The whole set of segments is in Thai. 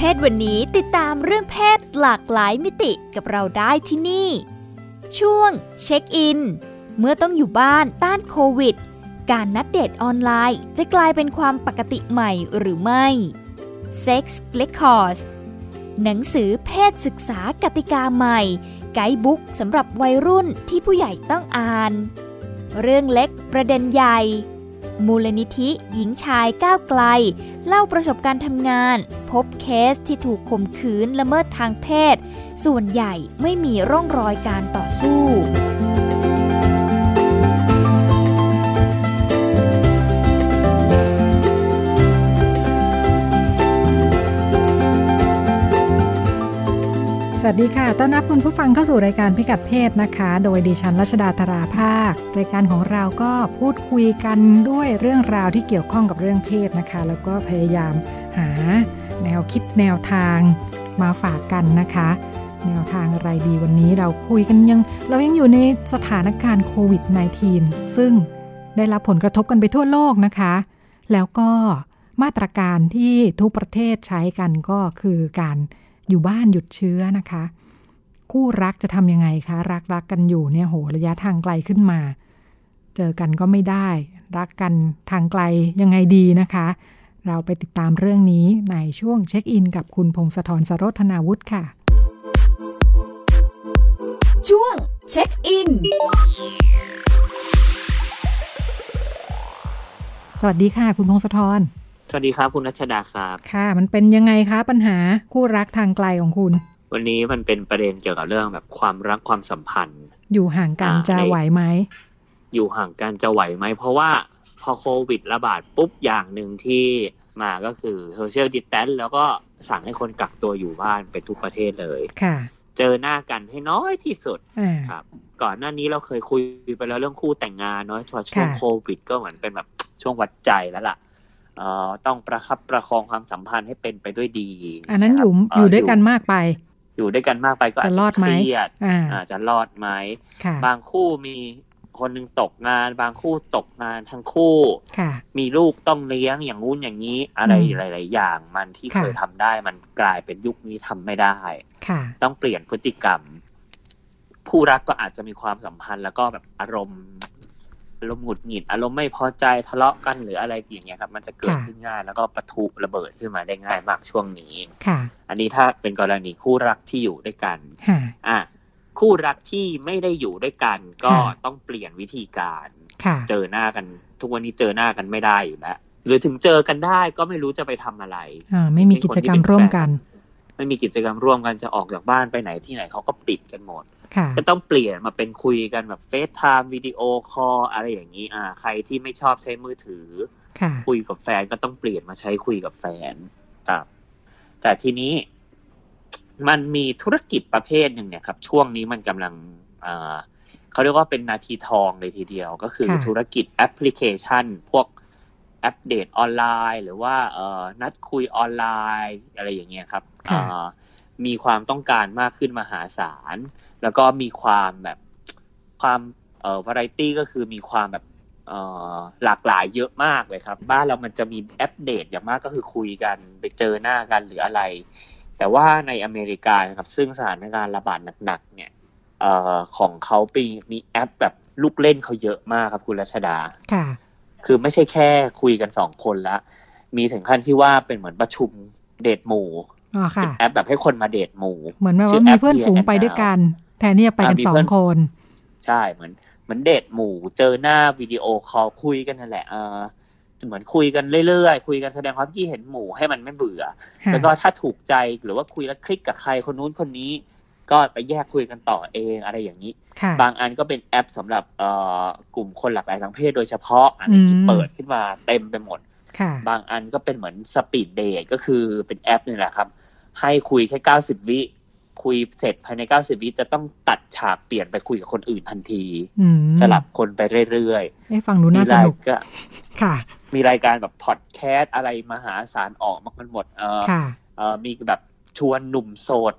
เพศวันนี้ติดตามเรื่องเพศหลากหลายมิติกับเราได้ที่นี่ ช่วงเช็คอิน เมื่อต้องอยู่บ้านต้านโควิด การนัดเดทออนไลน์จะกลายเป็นความปกติใหม่หรือไม่ Sex l e c o r s หนังสือเพศศึกษากติกาใหม่ ไกด์บุ๊กสำหรับวัยรุ่นที่ผู้ใหญ่ต้องอ่าน เรื่องเล็กประเด็นใหญ่ มูลนิธิหญิงชายก้าวไกล เล่าประสบการณ์ทำงาน พบเคสที่ถูกข่มขืนละเมิดทางเพศ ส่วนใหญ่ไม่มีร่องรอยการต่อสู้ วัสดีค่ะ ต้อนรับคุณผู้ฟังเข้าสู่รายการพิกัดเพศนะคะ โดยดิฉันรัชดาธราภาค รายการของเราก็พูดคุยกันด้วยเรื่องราวที่เกี่ยวข้องกับเรื่องเพศนะคะ แล้วก็พยายามหาแนวคิดแนวทางมาฝากกันนะคะ แนวทางอะไรดีวันนี้เราคุยกันยัง เรายังอยู่ในสถานการณ์โควิด -19 ซึ่งได้รับผลกระทบกันไปทั่วโลกนะคะ แล้วก็มาตรการที่ทุกประเทศใช้กันก็คือการ อยู่บ้านหยุดเชื้อนะคะ คู่รักจะทำยังไงคะ รักรักกันอยู่เนี่ยโหระยะทางไกลขึ้นมา เจอกันก็ไม่ได้ รักกันทางไกลยังไงดีนะคะ เราไปติดตามเรื่องนี้ในช่วงเช็คอิน กับคุณพงศธรสรธนาวุฒิค่ะ ช่วงเช็คอินสวัสดีค่ะ คุณพงศธร สวัสดีครับคุณรัชดาครับ ค่ะ มันเป็นยังไงคะปัญหาคู่รักทางไกลของคุณ วันนี้มันเป็นประเด็นเกี่ยวกับเรื่องแบบความรักความสัมพันธ์ อยู่ห่างกันจะไหวไหม อยู่ห่างกันจะไหวไหม เพราะว่าพอโควิดระบาดปุ๊บอย่างหนึ่งที่มาก็คือ social distance แล้วก็สั่งให้คนกักตัวอยู่บ้านเป็นทุกประเทศเลยค่ะเจอหน้ากันให้น้อยที่สุดครับ ก่อนหน้านี้เราเคยคุยไปแล้วเรื่องคู่แต่งงานเนาะช่วงโควิดก็เหมือนเป็นแบบช่วงวัดใจแล้วล่ะ ต้องประคับประคองความสัมพันธ์ให้เป็นไปด้วยดี อันนั้นอยู่อยู่ด้วยกันมากไป อยู่ด้วยกันมากไปก็อาจจะเครียดอาจจะรอดไหมบางคู่มีคนหนึ่งตกงาน บางคู่ตกงานทั้งคู่มีลูกต้องเลี้ยงอย่างงู้นอย่างนี้อะไรหลาย ๆ อย่างมันที่เคยทำได้มันกลายเป็นยุคนี้ทำไม่ได้ต้องเปลี่ยนพฤติกรรม ผู้รักก็อาจจะมีความสัมพันธ์แล้วก็แบบอารมณ์ อารมณ์หงุดหงิดอารมณ์ไม่พอใจทะเลาะกันหรืออะไรอย่างเงี้ยครับ มันจะเกิดขึ้นง่าย แล้วก็ปะทุระเบิดขึ้นมาได้ง่ายมากช่วงนี้ค่ะ อันนี้ถ้าเป็นกรณีคู่รักที่อยู่ด้วยกันอะคู่รักที่ไม่ได้อยู่ด้วยกัน ก็ต้องเปลี่ยนวิธีการเจอหน้ากัน ทุกวันนี้เจอหน้ากันไม่ได้อยู่แล้วหรือถึงเจอกันได้ก็ไม่รู้จะไปทำอะไรอ่าไม่มีกิจกรรมร่วมกัน ไม่มีกิจกรรมร่วมกันจะออกจากบ้านไปไหนที่ไหนเขาก็ปิดกันหมด ก็ต้องเปลี่ยนมาเป็นคุยกันแบบ FaceTime video call อะไรอย่างนี้ อ่า ใครที่ไม่ชอบใช้มือถือคุยกับแฟนก็ต้องเปลี่ยนมาใช้คุยกับแฟนครับแต่ทีนี้มันมีธุรกิจประเภทหนึ่งเนี่ยครับ ช่วงนี้มันกำลังอ่าเขาเรียกว่าเป็นนาทีทองเลยทีเดียว ก็คือธุรกิจแอปพลิเคชัน พวกแอปเดตออนไลน์ หรือว่าเอ่อนัดคุยออนไลน์ อะไรอย่างเงี้ยครับอ่ามีความต้องการมากขึ้นมหาศาล แล้วก็มีความแบบความเอ่อวาไรตี้ก็คือมีความแบบเอ่อหลากหลายเยอะมากเลยครับ บ้านเรามันจะมีแอปเดตอย่างมากก็คือคุยกันไปเจอหน้ากันหรืออะไร แต่ว่าในอเมริกาครับซึ่งสถานการณ์ระบาดหนักๆเนี่ยเอ่อของเขาปีมีแอปแบบลูกเล่นเขาเยอะมากครับคุณรัชดาค่ะ คือไม่ใช่แค่คุยกันสองคนละ มีถึงขั้นที่ว่าเป็นเหมือนประชุมเดทหมู่เป็นแอปแบบให้คนมาเดทหมู่ เหมือนแบบว่ามีเพื่อนฝูงไปด้วยกัน แทนที่จะไปกันสองคน ใช่เหมือนเหมือนเดทหมู่เจอหน้า video call คุยกันนั่นแหละเออเหมือนคุยกันเรื่อยๆ คุยกันแสดงความคิดเห็นหมู่ให้มันไม่เบื่อ แล้วก็ถ้าถูกใจหรือว่าคุยแล้วคลิกกับใครคนนู้นคนนี้ ก็ไปแยกคุยกันต่อเองอะไรอย่างนี้ บางอันก็เป็นแอปสำหรับเอ่อกลุ่มคนหลากหลายทางเพศโดยเฉพาะอันนี้เปิดขึ้นมาเต็มไปหมดบางอันก็เป็นเหมือน speed date ก็คือเป็นแอปนี่แหละครับ ให้คุยแค่เก้าสิบวิ คุยเสร็จภายในเก้าสิบวิจะต้องตัดฉากเปลี่ยนไปคุยกับคนอื่นทันทีสลับคนไปเรื่อยๆให้ฟังดูน่าสนุกก็ค่ะ มีรายการแบบพอดแคสต์อะไรมหาศาลออกมากันหมด เออเออมีแบบชวนหนุ่มโสด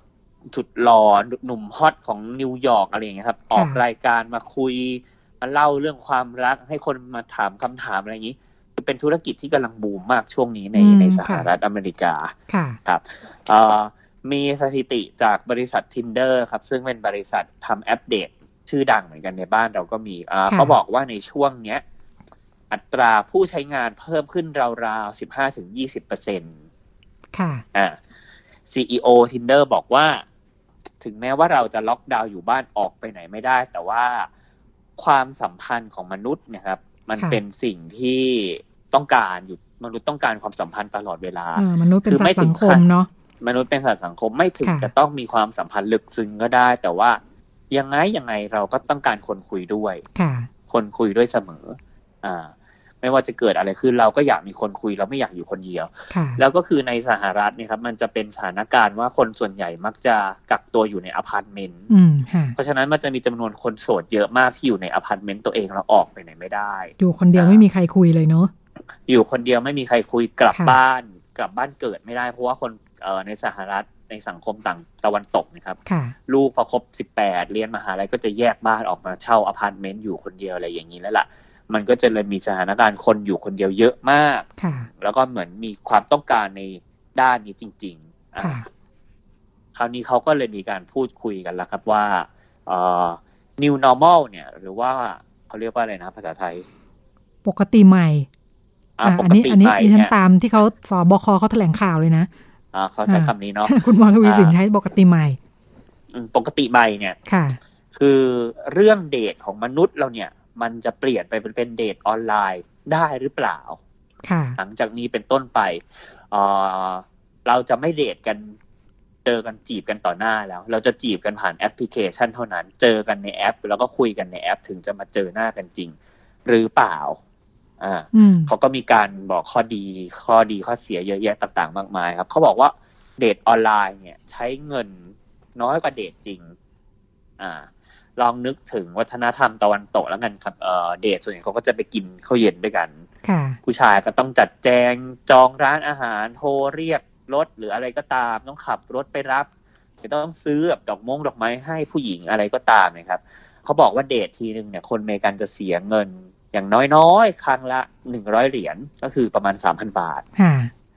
สุดหล่อหนุ่มฮอตของนิวยอร์กอะไรอย่างเงี้ยครับ ออกรายการมาคุย มาเล่าเรื่องความรักให้คนมาถามคำถามอะไรอย่างนี้เป็นธุรกิจที่กำลังบูมมากช่วงนี้ในในสหรัฐอเมริกาครับ มีสถิติจากบริษัท tinder ครับ ซึ่งเป็นบริษัททำแอปเดตชื่อดังเหมือนกันในบ้านเราก็มีเขาบอกว่าในช่วงเนี้ย อัตราผู้ใช้งานเพิ่มขึ้นราวๆสิบห้าถึงยี่สิบเปอร์เซ็นต์ค่ะอ่า CEO Tinder บอกว่า ถึงแม้ว่าเราจะล็อกดาวน์อยู่บ้านออกไปไหนไม่ได้ แต่ว่าความสัมพันธ์ของมนุษย์นะครับ มันเป็นสิ่งที่ต้องการอยู่มนุษย์ต้องการความสัมพันธ์ตลอดเวลา มนุษย์เป็นสังคมเนาะ มนุษย์เป็นสัตว์สังคมไม่ถึงจะต้องมีความสัมพันธ์ลึกซึ้งก็ได้ แต่ว่ายังไงยังไงเราก็ต้องการคนคุยด้วยคนคุยด้วยเสมอ อ่า ไม่ว่าจะเกิดอะไรขึ้นเราก็อยากมีคนคุยเราไม่อยากอยู่คนเดียว แล้วก็คือในสหรัฐเนี่ยครับ มันจะเป็นสถานการณ์ว่าคนส่วนใหญ่มักจะกักตัวอยู่ในอพาร์ตเมนต์เพราะฉะนั้นมันจะมีจำนวนคนโสดเยอะมากที่อยู่ในอพาร์ตเมนต์ตัวเองแล้วออกไปไหนไม่ได้ อยู่คนเดียวไม่มีใครคุยเลยเนาะอยู่คนเดียวไม่มีใครคุยกลับบ้านกลับบ้านเกิดไม่ได้เพราะว่าคน ในสหรัฐในสังคมต่างตะวันตกนะครับ ลูกพอครบสิบแปดเรียนมหาลัยก็จะแยกบ้านออกมาเช่าอพาร์ตเมนต์อยู่คนเดียวอะไรอย่างนี้แล้วล่ะ มันก็จะเลยมีสถานการณ์คนอยู่คนเดียวเยอะมาก แล้วก็เหมือนมีความต้องการในด้านนี้จริงๆ คราวนี้เขาก็เลยมีการพูดคุยกันแล้วครับว่า new normal เนี่ย หรือว่าเขาเรียกว่าอะไรนะภาษาไทย ปกติใหม่อันนี้อันนี้ดิฉันตามที่เขาสอบคเขาแถลงข่าวเลยนะ อ่าเขาใช้คำนี้เนาะคุณมอทวีสินใช้ปกติใหม่ปกติใหม่เนี่ยค่ะ คือเรื่องเดทของมนุษย์เราเนี่ย มันจะเปลี่ยนไปเป็นเดทออนไลน์ได้หรือเปล่า ค่ะ หลังจากนี้เป็นต้นไปเออเราจะไม่เดทกันเจอกันจีบกันต่อหน้าแล้ว เราจะจีบกันผ่านแอปพลิเคชันเท่านั้น เจอกันในแอป แล้วก็คุยกันในแอป ถึงจะมาเจอหน้ากันจริง หรือเปล่า อ่าเขาก็มีการบอกข้อดีข้อดีข้อเสียเยอะแยะต่างๆ มากมายครับเขาบอกว่าเดทออนไลน์เนี่ย ใช้เงินน้อยกว่าเดทจริง อ่า ลองนึกถึงวัฒนธรรมตะวันตกแล้วกันครับเออเดทส่วนใหญ่เขาก็จะไปกินข้าวเย็นด้วยกันค่ะผู้ชายก็ต้องจัดแจงจองร้านอาหารโทรเรียกรถหรืออะไรก็ตาม ต้องขับรถไปรับจะต้องซื้อแบบดอกมงดอกไม้ให้ผู้หญิงอะไรก็ตามนะครับเขาบอกว่าเดททีนึงเนี่ยคนเมกันจะเสียเงิน อย่างน้อยๆ ครั้งละหนึ่งร้อยเหรียญก็คือประมาณสามพันบาทค่ะ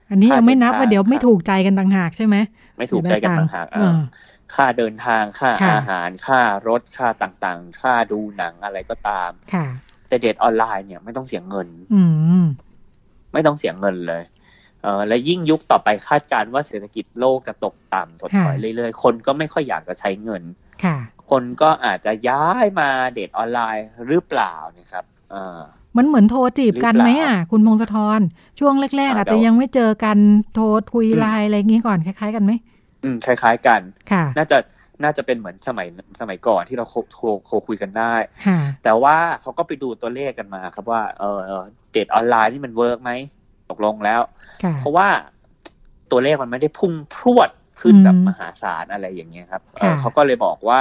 อันนี้ยังไม่นับว่าเดี๋ยวไม่ถูกใจกันต่างหากใช่ไหมไม่ถูกใจกันต่างหากค่าเดินทางค่าอาหารค่ารถค่าต่างๆ ค่าดูหนังอะไรก็ตามค่ะ แต่เดทออนไลน์เนี่ยไม่ต้องเสียเงิน อืมไม่ต้องเสียเงินเลยเออและยิ่งยุคต่อไปคาดการณ์ว่าเศรษฐกิจโลกจะตกต่ำถดถอยเรื่อยๆ คนก็ไม่ค่อยอยากจะใช้เงิน ค่ะ คนก็อาจจะย้ายมาเดทออนไลน์หรือเปล่านะครับ มันเหมือนโทรจีบกันไหมอะ คุณพงศธรช่วงแรกๆอาจจะยังไม่เจอกันโทรคุยไลน์อะไรอย่างนี้ก่อนคล้าย ๆ กันไหมอืมคล้าย ๆ กันค่ะ น่าจะน่าจะเป็นเหมือนสมัยสมัยก่อนที่เราโทรโทรคุยกันได้ แต่ว่าเขาก็ไปดูตัวเลขกันมาครับว่าเออเดทออนไลน์นี่มัน work ไหมตกลงแล้ว เพราะว่าตัวเลขมันไม่ได้พุ่งพรวดขึ้นแบบมหาศาลอะไรอย่างเงี้ยครับเขาก็เลยบอกว่า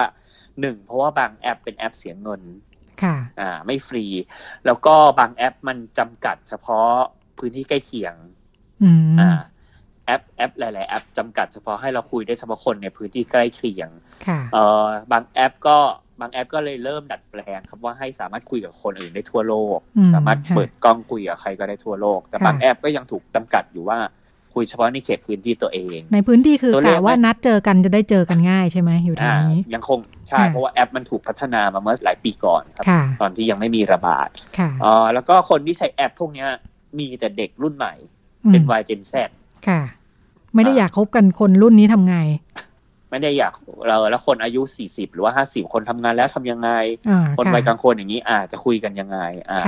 หนึ่งเพราะว่าบางแอปเป็นแอปเสียเงิน ค่ะอ่าไม่ฟรี แล้วก็บางแอปมันจำกัดเฉพาะพื้นที่ใกล้เคียงอ่าแอปแอปหลาย ๆ แอปจำกัดเฉพาะให้เราคุยได้เฉพาะคนในพื้นที่ใกล้เคียงเอ่อบางแอปก็บางแอปก็เลยเริ่มดัดแปลงครับว่าให้สามารถคุยกับคนอื่นได้ทั่วโลก สามารถเปิดกล้องคุยกับใครก็ได้ทั่วโลก แต่บางแอปก็ยังถูกจำกัดอยู่ว่าคุยเฉพาะในเขตพื้นที่ตัวเอง ในพื้นที่คือกะว่านัดเจอกันจะได้เจอกันง่ายใช่ไหมอยู่ทางนี้ยังคง ใช่เพราะว่าแอปมันถูกพัฒนามาเมื่อหลายปีก่อนครับ ตอนที่ยังไม่มีระบาดอ๋อแล้วก็คนที่ใช้แอปพวกนี้มีแต่เด็กรุ่นใหม่ เป็นวัย Gen Zค่ะ ไม่ได้อยากคบกันคนรุ่นนี้ทำไง ไม่ได้อยากเราแล้วคนอายุสี่สิบหรือว่าห้าสิบคนทำงานแล้วทำยังไง คนวัยกลางคนอย่างนี้อาจจะคุยกันยังไง อ่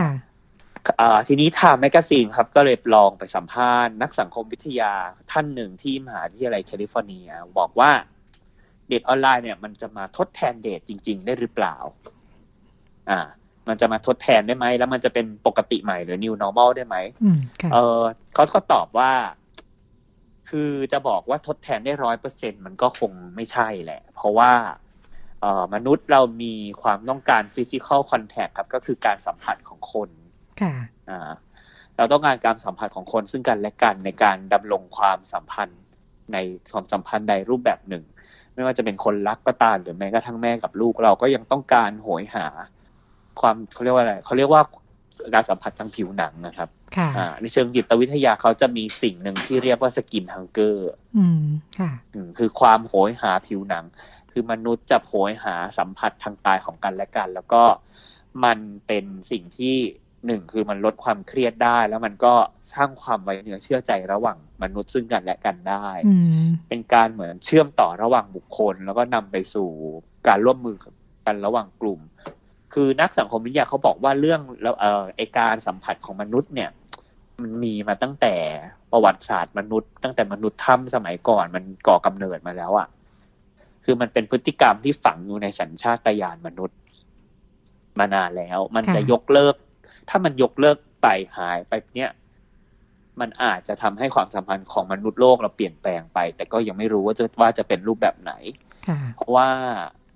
าทีนี้ Time Magazine ครับก็เลยลองไปสัมภาษณ์นักสังคมวิทยาท่านหนึ่งที่มหาวิทยาลัยแคลิฟอร์เนีย บอกว่าเดทออนไลน์เนี่ยมันจะมาทดแทนเดทจริง ๆ ได้หรือเปล่า อ่า มันจะมาทดแทนได้ไหม แล้วมันจะเป็นปกติใหม่หรือ new normal ได้ไหมเออเขาก็ตอบว่าคคือจะบอกว่าทดแทนได้ร้อยเปอร์เซ็นมันก็คงไม่ใช่แหละ เพราะว่าเอ่อมนุษย์เรามีความต้องการ physical contact ครับ ก็คือการสัมผัสของคนค่ะอ่าเราต้องการการสัมผัสของคนซึ่งกันและกันในการดำรงความสัมพันธ์ในความสัมพันธ์ใดรูปแบบหนึ่ง ไม่ว่าจะเป็นคนรักก็ตามหรือแม้กระทั่งแม่กับลูกเราก็ยังต้องการโหยหา ความเขาเรียกว่าอะไรเขาเรียกว่าการสัมผัสทางผิวหนังนะครับในเชิงจิตวิทยาเขาจะมีสิ่งหนึ่งที่เรียกว่าสกินฮังเกอร์อืมค่ะคือความโหยหาผิวหนัง คือมนุษย์จะโหยหาสัมผัสทางกายของกันและกัน แล้วก็มันเป็นสิ่งที่ หนึ่งคือมันลดความเครียดได้ แล้วมันก็สร้างความไว้เนื้อเชื่อใจระหว่างมนุษย์ซึ่งกันและกันได้ เป็นการเหมือนเชื่อมต่อระหว่างบุคคล แล้วก็นำไปสู่การร่วมมือกันระหว่างกลุ่ม คือนักสังคมวิทยาเขาบอกว่าเรื่องแล้วเออไอการสัมผัสของมนุษย์เนี่ย มันมีมาตั้งแต่ประวัติศาสตร์มนุษย์ ตั้งแต่มนุษย์ถ้ำสมัยก่อนมันก่อกำเนิดมาแล้วอะ่ะคือมันเป็นพฤติกรรมที่ฝังอยู่ในสัญชาตญาณมนุษย์มานานแล้ว มันจะยกเลิก ถ้ามันยกเลิกไปหายไปเนี่ยมันอาจจะทำให้ความสัมพันธ์ของมนุษย์โลกเราเปลี่ยนแปลงไป แต่ก็ยังไม่รู้ว่าจะว่าจะเป็นรูปแบบไหน เพราะว่า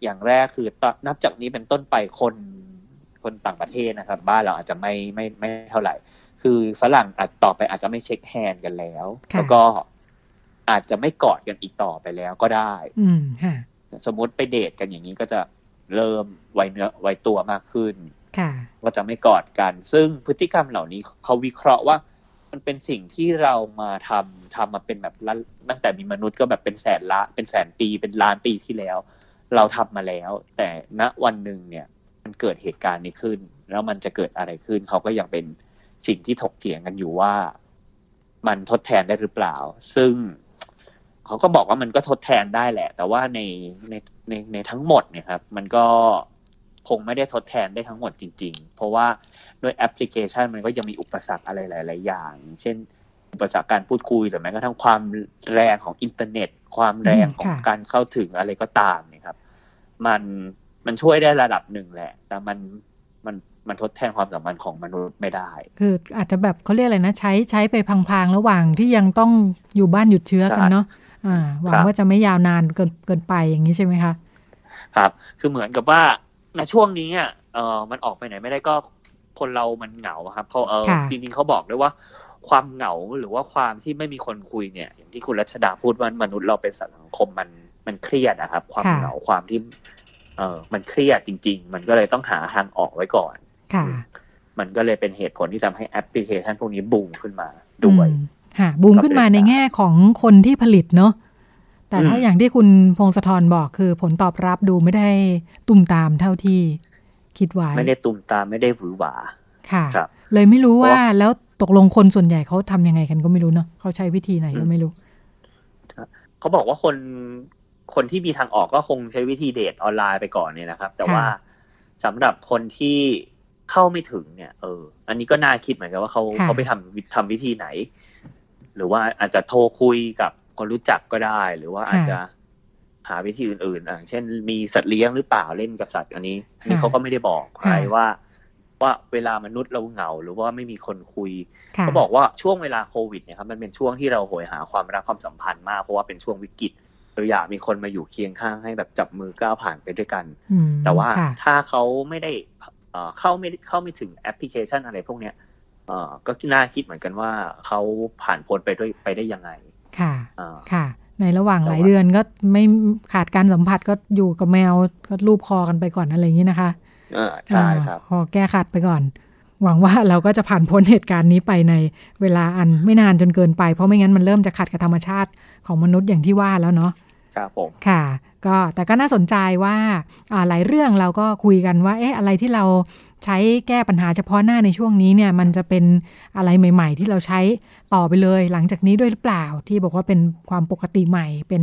อย่างแรกคือนับจากนี้เป็นต้นไปคนคนต่างประเทศนะครับ บ้านเราอาจจะไม่ไม่ไม่เท่าไหร่ คือฝรั่งอาจต่อไปอาจจะไม่เช็คแฮนด์กันแล้ว แล้วก็อาจจะไม่กอดกันอีกต่อไปแล้วก็ได้ อืมสมมติไปเดทกันอย่างนี้ก็จะเริ่มไวเนื้อไวตัวมากขึ้น ก็จะไม่กอดกัน ซึ่งพฤติกรรมเหล่านี้เขาวิเคราะห์ว่า มันเป็นสิ่งที่เรามาทำทำมาเป็นแบบตั้งแต่มีมนุษย์ก็แบบเป็นแสนละ เป็นแสนปีเป็นล้านปีที่แล้ว เราทำมาแล้ว แต่ณวันหนึ่งเนี่ย มันเกิดเหตุการณ์นี้ขึ้น แล้วมันจะเกิดอะไรขึ้น เขาก็ยังเป็นสิ่งที่ถกเถียงกันอยู่ว่า มันทดแทนได้หรือเปล่า ซึ่งเขาก็บอกว่ามันก็ทดแทนได้แหละ แต่ว่าในในในในทั้งหมดเนี่ยครับ มันก็ คงไม่ได้ทดแทนได้ทั้งหมดจริง ๆ เพราะว่าด้วยแอปพลิเคชันมันก็ยังมีอุปสรรคอะไรหลาย ๆ อย่าง เช่น อุปสรรคการพูดคุยหรือแม้กระทั่งความแรงของอินเทอร์เน็ต ความแรงของการเข้าถึงอะไรก็ตามเนี่ยครับ มันมันช่วยได้ระดับหนึ่งแหละ แต่มันมันมันทดแทนความสัมพันธ์ของมนุษย์ไม่ได้ คืออาจจะแบบเขาเรียกอะไรนะ ใช้ใช้ไปพังๆ ระหว่างที่ยังต้องอยู่บ้านหยุดเชื้อกันเนาะอ่าหวังว่าจะไม่ยาวนานเกินเกินไปอย่างนี้ใช่ไหมคะ ครับ คือเหมือนกับว่า ในช่วงนี้อะเออมันออกไปไหนไม่ได้ก็คนเรามันเหงาครับเขาเออจริงๆเขาบอกด้วยว่าความเหงาหรือว่าความที่ไม่มีคนคุยเนี่ย อย่างที่คุณรัชดาพูดว่ามนุษย์เราเป็นสัตว์สังคมมันมันเครียดนะครับ ความเหงาความที่ เออมันเครียดจริง ๆ มันก็เลยต้องหาทางออกไว้ก่อนค่ะ มันก็เลยเป็นเหตุผลที่ทำให้แอปพลิเคชันพวกนี้บูมขึ้นมาด้วยค่ะบูมขึ้นมาในแง่ของคนที่ผลิตเนาะ แต่ถ้าอย่างที่คุณพงศธรบอกคือผลตอบรับดูไม่ได้ตุ่มตามเท่าที่คิดไว้ ไม่ได้ตุ่มตามไม่ได้หวือหวา ค่ะ เลยไม่รู้ว่าแล้วตกลงคนส่วนใหญ่เขาทำยังไงกันก็ไม่รู้เนาะเขาใช้วิธีไหนก็ไม่รู้ เขาบอกว่าคนคนที่มีทางออกก็คงใช้วิธีเดทออนไลน์ไปก่อนเนี่ยนะครับ แต่ว่าสำหรับคนที่เข้าไม่ถึงเนี่ย เออ อันนี้ก็น่าคิดเหมือนกันว่าเขาเขาไปทำทำวิธีไหน หรือว่าอาจจะโทรคุยกับ คนรู้จักก็ได้ หรือว่าอาจจะหาวิธีอื่นๆอ่าเช่นมีสัตว์เลี้ยงหรือเปล่าเล่นกับสัตว์อันนี้อันนี้เขาก็ไม่ได้บอกใครว่า ว่าเวลามนุษย์เราเหงา หรือว่าไม่มีคนคุยเขาบอกว่าช่วงเวลาโควิดเนี่ยครับมันเป็นช่วงที่เราโหยหาความรักความสัมพันธ์มากเพราะว่าเป็นช่วงวิกฤตเราอยากมีคนมาอยู่เคียงข้างให้แบบจับมือก้าวผ่านไปด้วยกัน แต่ว่าถ้าเขาไม่ได้เข้าไม่เข้าไม่ถึงแอปพลิเคชันอะไรพวกเนี้ยก็น่าคิดเหมือนกันว่าเขาผ่านพ้นไปด้วยไปได้ยังไง ค่ะค่ะ ในระหว่างหลายเดือนก็ไม่ขาดการสัมผัสก็อยู่กับแมวก็รูปคอกันไปก่อนอะไรอย่างนี้นะคะใช่ครับพอแก้ขัดไปก่อน หวังว่าเราก็จะผ่านพ้นเหตุการณ์นี้ไปในเวลาอันไม่นานจนเกินไป เพราะไม่งั้นมันเริ่มจะขัดกับธรรมชาติของมนุษย์อย่างที่ว่าแล้วเนาะครับผมค่ะ ก็แต่ก็น่าสนใจว่าหลายเรื่องเราก็คุยกันว่า เอ๊ะอะไรที่เรา ใช้แก้ปัญหาเฉพาะหน้าในช่วงนี้เนี่ยมันจะเป็นอะไรใหม่ ๆ ที่เราใช้ต่อไปเลย หลังจากนี้ด้วยหรือเปล่าที่บอกว่าเป็นความปกติใหม่ เป็น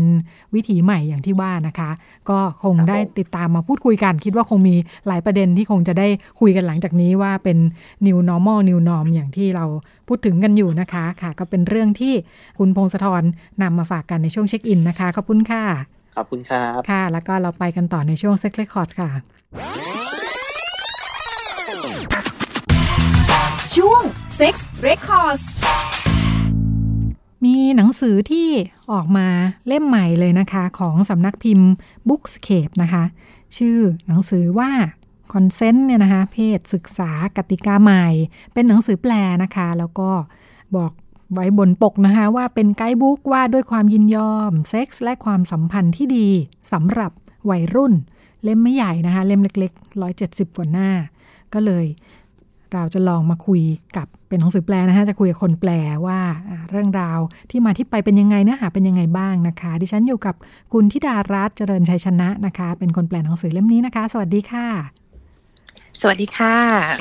วิถีใหม่อย่างที่ว่านะคะ ก็คงได้ติดตามมาพูดคุยกัน คิดว่าคงมีหลายประเด็นที่คงจะได้คุยกันหลังจากนี้ว่าเป็น new normal new norm อย่างที่เราพูดถึงกันอยู่นะคะค่ะ ก็เป็นเรื่องที่คุณพงศธรนำมาฝากกันในช่วงเช็คอินนะคะขอบคุณค่ะขอบคุณครับ ค่ะ แล้วก็เราไปกันต่อในช่วง Sex Records ค่ะ Sex Records มีหนังสือที่ออกมาเล่มใหม่เลยนะคะ ของสำนักพิมพ์ Bookscape นะคะ ชื่อหนังสือว่า Consent เนี่ยนะคะ เพศศึกษากติกาใหม่ เป็นหนังสือแปลนะคะ แล้วก็บอกไว้บนปกนะคะว่าเป็น guidebook ว่าด้วยความยินยอม เซ็กส์และความสัมพันธ์ที่ดีสำหรับวัยรุ่น เล่มไม่ใหญ่นะคะ เล่มเล็ก ๆ 170 กว่าหน้า ก็เลยเราจะลองมาคุยกับ เป็นหนังสือแปลนะคะจะคุยกับคนแปลว่าเรื่องราวที่มาที่ไปเป็นยังไงเนื้อหาเป็นยังไงบ้างนะคะ ดิฉันอยู่กับคุณธิดารัตน์เจริญชัยชนะนะคะ เป็นคนแปลหนังสือเล่มนี้นะคะ สวัสดีค่ะ สวัสดีค่ะ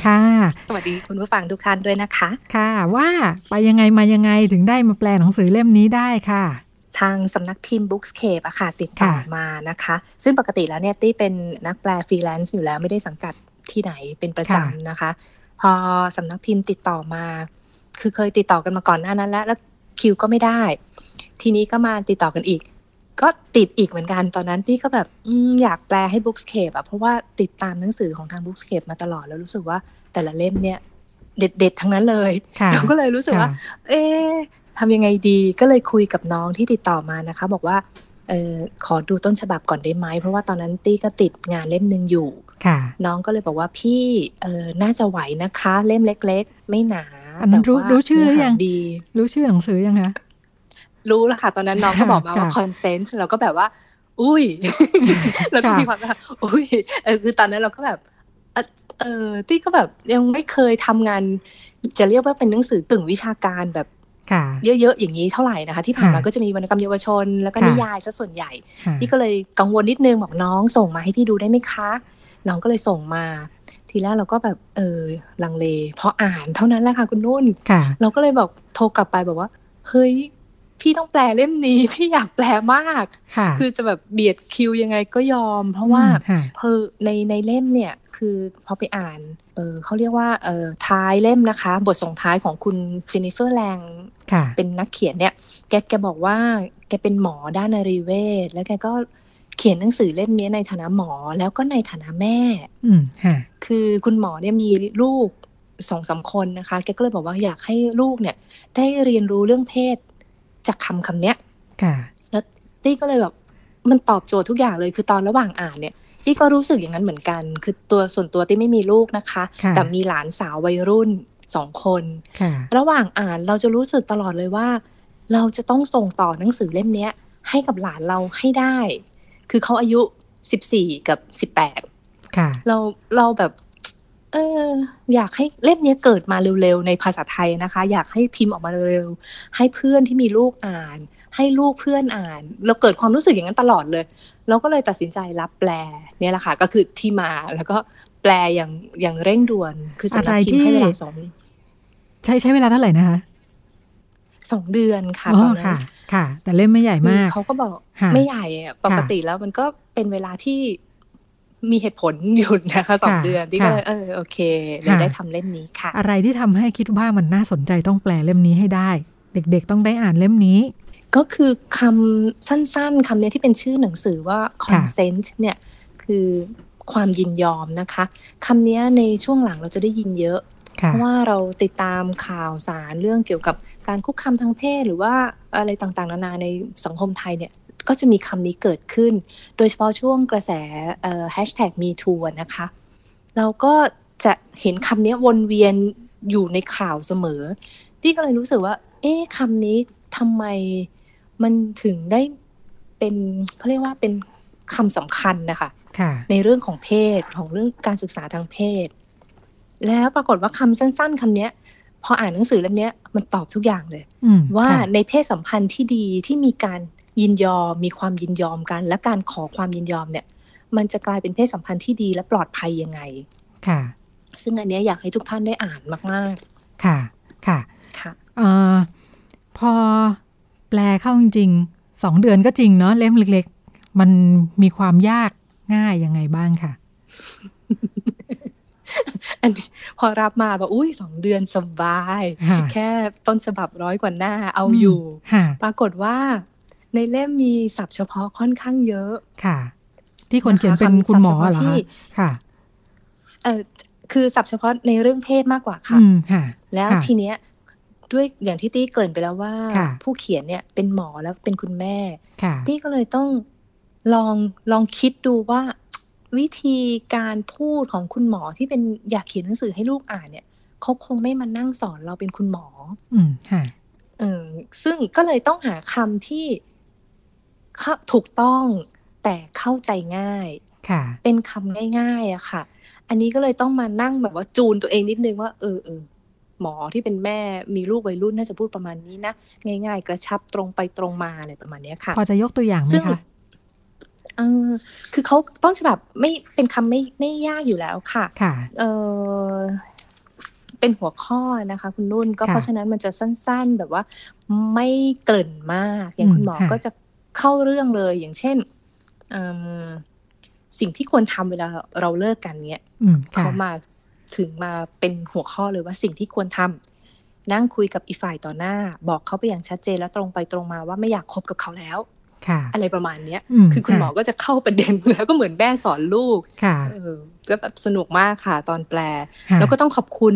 ค่ะ สวัสดีคุณผู้ฟังทุกท่านด้วยนะคะ ค่ะ ว่าไปยังไงมายังไงถึงได้มาแปลหนังสือเล่มนี้ได้ค่ะทางสำนักพิมพ์ Bookscape อะค่ะ ติดต่อมานะคะ ซึ่งปกติแล้วเนี่ยตี้เป็นนักแปลฟรีแลนซ์อยู่แล้วไม่ได้สังกัดที่ไหนเป็นประจำนะคะ พอสำนักพิมพ์ติดต่อมา คือเคยติดต่อกันมาก่อนหน้านั้น แล้วแล้วคิวก็ไม่ได้ ทีนี้ก็มาติดต่อกันอีก ก็ติดอีกเหมือนกันตอนนั้นที่ก็แบบอยากแปลให้ Bookscape อะเพราะว่าติดตามหนังสือของทาง Bookscape มาตลอดแล้วรู้สึกว่าแต่ละเล่มเนี่ยเด็ดๆทั้งนั้นเลยก็เลยรู้สึกว่า เอ๊ทำยังไงดีก็เลยคุยกับน้องที่ติดต่อมานะคะ บอกว่า เออขอดูต้นฉบับก่อนได้ไหม เพราะว่าตอนนั้นตี้ก็ติดงานเล่มหนึ่งอยู่น้องก็เลยบอกว่าพี่เออน่าจะไหวนะคะ เล่มเล็ก ๆ ไม่หนาอันนั้นรู้รู้ชื่ออยังดี รู้ชื่อหนังสือยังคะรู้แล้วค่ะ ตอนนั้นน้องก็บอกมาว่าคอนเซนส์เราก็แบบว่า อุ้ยแล้วก็มีความแบบอุ้ยเออคือตอนนั้นเราก็แบบเออที่ก็แบบยังไม่เคยทำงาน จะเรียกว่าเป็นหนังสือตึงวิชาการแบบ เยอะๆอย่างนี้เท่าไหร่นะคะ ที่ผ่านมาก็จะมีวรรณกรรมเยาวชน แล้วก็นิยายซะส่วนใหญ่ ที่ก็เลยกังวลนิดนึงบอกน้องส่งมาให้พี่ดูได้ไหมคะ น้องก็เลยส่งมา ทีแรกเราก็แบบเออลังเลเพราะอ่านเท่านั้นแหละค่ะคุณนุ่นเราก็เลยบอกโทรกลับไปบอกว่า เฮ้ยพี่ต้องแปลเล่มนี้พี่อยากแปลมาก คือจะแบบเบียดคิวยังไงก็ยอม เพราะว่าเพอในในเล่มเนี่ย คือพอไปอ่านเออเขาเรียกว่าเออท้ายเล่มนะคะ บทส่งท้ายของคุณเจนนิเฟอร์แลงเป็นนักเขียนเนี่ย แกแกบอกว่าแกเป็นหมอด้านนรีเวชแล้วแกก็เขียนหนังสือเล่มนี้ในฐานะหมอแล้วก็ในฐานะแม่ อืมคือคุณหมอเนี่ยมีลูกสองสาคนนะคะ แกก็เลยบอกว่าอยากให้ลูกเนี่ย ได้เรียนรู้เรื่องเพศจากคำคำเนี้ยแล้วตี้ก็เลยแบบมันตอบโจทย์ทุกอย่างเลย คือตอนระหว่างอ่านเนี่ย ตี้ก็รู้สึกอย่างนั้นเหมือนกัน คือตัวส่วนตัวตี้ไม่มีลูกนะคะ แต่มีหลานสาววัยรุ่นสองคนระหว่างอ่านเราจะรู้สึกตลอดเลยว่า เราจะต้องส่งต่อหนังสือเล่มนี้ให้กับหลานเราให้ได้ คือเขาอายุสิบสี่กับสิบแปดเราเราแบบ เออ อยากให้เล่มนี้เกิดมาเร็วๆในภาษาไทยนะคะ อยากให้พิมพ์ออกมาเร็วๆให้เพื่อนที่มีลูกอ่าน ให้ลูกเพื่อนอ่าน เราเกิดความรู้สึกอย่างนั้นตลอดเลย เราก็เลยตัดสินใจรับแปลเนี่ยแหละค่ะ ก็คือที่มาแล้วก็แปลอย่างอย่างเร่งด่วน คือสำนักพิมพ์ให้เวลาสองใช้ใช้เวลาเท่าไหร่นะคะสองเดือนค่ะตอนนั้นค่ะ แต่เล่มไม่ใหญ่มากเขาก็บอกไม่ใหญ่ปกติแล้วมันก็เป็นเวลาที่มีเหตุผลอยู่นะคะสองเดือนที่ก็เลยเออโอเคเลยได้ทำเล่มนี้ค่ะ อะไรที่ทำให้คิดว่ามันน่าสนใจต้องแปลเล่มนี้ให้ได้ เด็กๆต้องได้อ่านเล่มนี้ ก็คือคำสั้นๆคำนี้ที่เป็นชื่อหนังสือว่า consent เนี่ยคือความยินยอมนะคะคำนี้ในช่วงหลังเราจะได้ยินเยอะ เพราะว่าเราติดตามข่าวสารเรื่องเกี่ยวกับการคุกคามทางเพศ หรือว่าอะไรต่างๆ นานาในสังคมไทยเนี่ยก็จะมีคำนี้เกิดขึ้น โดยเฉพาะช่วงกระแสแฮชแท็กมีทัวนะคะ เราก็จะเห็นคำนี้วนเวียนอยู่ในข่าวเสมอ ที่ก็เลยรู้สึกว่า เอ๊ะคำนี้ทำไม มันถึงได้เป็นเขาเรียกว่าเป็นคำสำคัญนะคะในเรื่องของเพศของเรื่องการศึกษาทางเพศ แล้วปรากฏว่าคำสั้น ๆคำนี้พออ่านหนังสือเล่มนี้มันตอบทุกอย่างเลย ว่าในเพศสัมพันธ์ที่ดีที่มีการยินยอมมีความยินยอมกัน และการขอความยินยอมเนี่ย มันจะกลายเป็นเพศสัมพันธ์ที่ดีและปลอดภัยยังไง ค่ะ ซึ่งอันนี้อยากให้ทุกท่านได้อ่านมาก ๆ ค่ะ ค่ะ ค่ะอพอ แปลเข้าจริงๆสองเดือนก็จริงเนาะเล่มเล็ก ๆ มันมีความยากง่ายยังไงบ้างค่ะ อันนี้พอรับมาแบบอุ้ยสองเดือนสบาย แค่ต้นฉบับร้อยกว่าหน้าเอาอยู่ ปรากฏว่าในเล่มมีศัพท์เฉพาะค่อนข้างเยอะค่ะ ที่คนเขียนเป็นคุณหมอเหรอคะค่ะเออคือศัพท์เฉพาะในเรื่องเพศมากกว่าค่ะ แล้วทีเนี้ย ด้วยอย่างที่ตี้เกริ่นไปแล้วว่า ผู้เขียนเนี่ยเป็นหมอแล้วเป็นคุณแม่ตี้ก็เลยต้องลองลองคิดดูว่า วิธีการพูดของคุณหมอที่เป็นอยากเขียนหนังสือให้ลูกอ่านเนี่ยเขาคงไม่มานั่งสอนเราเป็นคุณหมอ อืมค่ะเออซึ่งก็เลยต้องหาคำที่ถูกต้องแต่เข้าใจง่าย ค่ะ เป็นคำง่ายๆอะค่ะ อันนี้ก็เลยต้องมานั่งแบบว่าจูนตัวเองนิดนึงว่า เออเออ หมอที่เป็นแม่มีลูกวัยรุ่นน่าจะพูดประมาณนี้นะ ง่าย ๆ กระชับตรงไปตรงมาอะไรประมาณนี้ค่ะ พอจะยกตัวอย่างไหมคะเออคือเขาต้นฉบับไม่เป็นคำไม่ไม่ยากอยู่แล้วค่ะ ค่ะเออเป็นหัวข้อนะคะ คุณนุ่นก็เพราะฉะนั้นมันจะสั้น ๆ แบบว่าไม่เกินมาก อย่างคุณหมอก็จะเข้าเรื่องเลยอย่างเช่นสิ่งที่ควรทำเวลาเราเลิกกันเนี้ยเขามา ถึงมาเป็นหัวข้อเลยว่าสิ่งที่ควรทำนั่งคุยกับอีฝ่ายต่อหน้า บอกเขาไปอย่างชัดเจนและตรงไปตรงมาว่าไม่อยากคบกับเขาแล้วอะไรประมาณเนี้ย คือคุณหมอก็จะเข้าประเด็นแล้วก็เหมือนแม่สอนลูกก็แบบสนุกมากค่ะตอนแปล แล้วก็ต้องขอบคุณ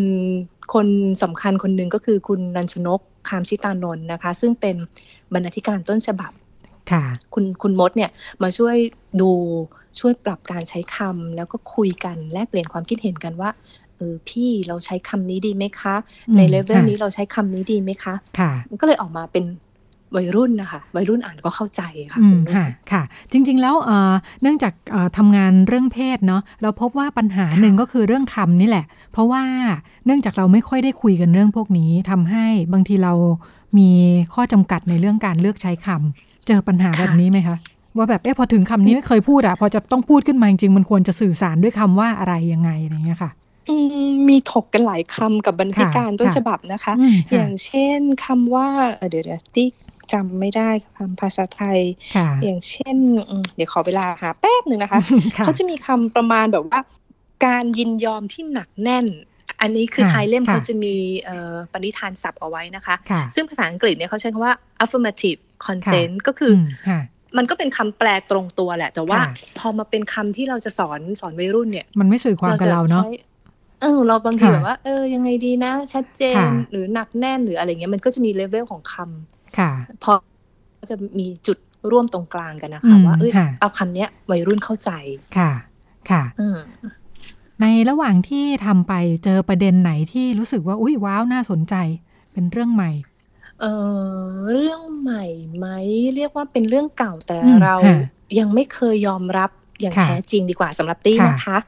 คนสำคัญคนหนึ่งก็คือคุณนันชนกคามชิตานนท์นะคะ ซึ่งเป็นบรรณาธิการต้นฉบับคุณคุณมดเนี่ยมาช่วยดูช่วยปรับการใช้คำแล้วก็คุยกันแลกเปลี่ยนความคิดเห็นกันว่า เออพี่เราใช้คำนี้ดีไหมคะ ในเลเวลนี้เราใช้คำนี้ดีไหมคะค่ะก็เลยออกมาเป็นวัยรุ่นนะคะวัยรุ่นอ่านก็เข้าใจค่ะค่ะค่ะ จริงๆแล้วเนื่องจากทำงานเรื่องเพศเนาะเราพบว่าปัญหาหนึ่งก็คือเรื่องคำนี่แหละ เพราะว่าเนื่องจากเราไม่ค่อยได้คุยกันเรื่องพวกนี้ทำให้บางทีเรามีข้อจำกัดในเรื่องการเลือกใช้คำเจอปัญหาแบบนี้ไหมคะว่าแบบเอ๊ะพอถึงคำนี้ไม่เคยพูดอะพอจะต้องพูดขึ้นมาจริงๆมันควรจะสื่อสารด้วยคำว่าอะไรยังไงอะไรเงี้ยค่ะ มีถกกันหลายคำกับบรรทิการต้นฉบับนะคะ อย่างเช่นคำว่าเดี๋ยวเดี๋ยวที่จำไม่ได้คำภาษาไทย อย่างเช่น เดี๋ยวขอเวลาหาแป๊บหนึ่งนะคะ เขาจะมีคำประมาณแบบว่า การยินยอมที่หนักแน่น อันนี้คือไทยเล่มเขาจะมีปณิธานศัพท์เอาไว้นะคะ ซึ่งภาษาอังกฤษเนี่ยเขาใช้คำว่า affirmative consent ก็คือมันก็เป็นคำแปลตรงตัวแหละ แต่ว่าพอมาเป็นคำที่เราจะสอนสอนวัยรุ่นเนี่ย มันไม่สื่อความกับเราเนาะ เออเราบางทีแบบว่า เออยังไงดีนะ ชัดเจนหรือหนักแน่นหรืออะไรเงี้ยมันก็จะมีเลเวลของคำค่ะ พอจะมีจุดร่วมตรงกลางกันนะคะ ว่าเออเอาคำเนี้ยวัยรุ่นเข้าใจค่ะ ค่ะในระหว่างที่ทำไปเจอประเด็นไหนที่รู้สึกว่า อุ้ยว้าวน่าสนใจ เป็นเรื่องใหม่เออเรื่องใหม่ไหมเรียกว่าเป็นเรื่องเก่าแต่เรายังไม่เคยยอมรับ อย่างแท้จริงดีกว่าสำหรับตี้นะคะ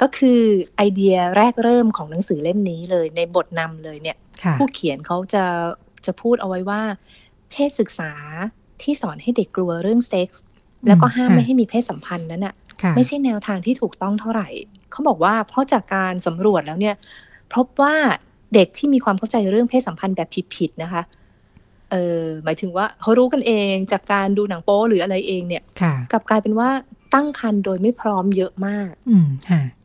ก็คือไอเดียแรกเริ่มของหนังสือเล่มนี้เลยในบทนำเลยเนี่ย ผู้เขียนเขาจะจะพูดเอาไว้ว่า เพศศึกษาที่สอนให้เด็กกลัวเรื่องเซ็กส์แล้วก็ห้ามไม่ให้มีเพศสัมพันธ์นั้นอะไม่ใช่แนวทางที่ถูกต้องเท่าไหร่ เขาบอกว่าเพราะจากการสำรวจแล้วเนี่ยพบว่าเด็กที่มีความเข้าใจเรื่องเพศสัมพันธ์แบบผิดๆนะคะเออหมายถึงว่าเขารู้กันเองจากการดูหนังโป๊หรืออะไรเองเนี่ย กลับกลายเป็นว่า ตั้งครรภ์โดยไม่พร้อมเยอะมาก อืม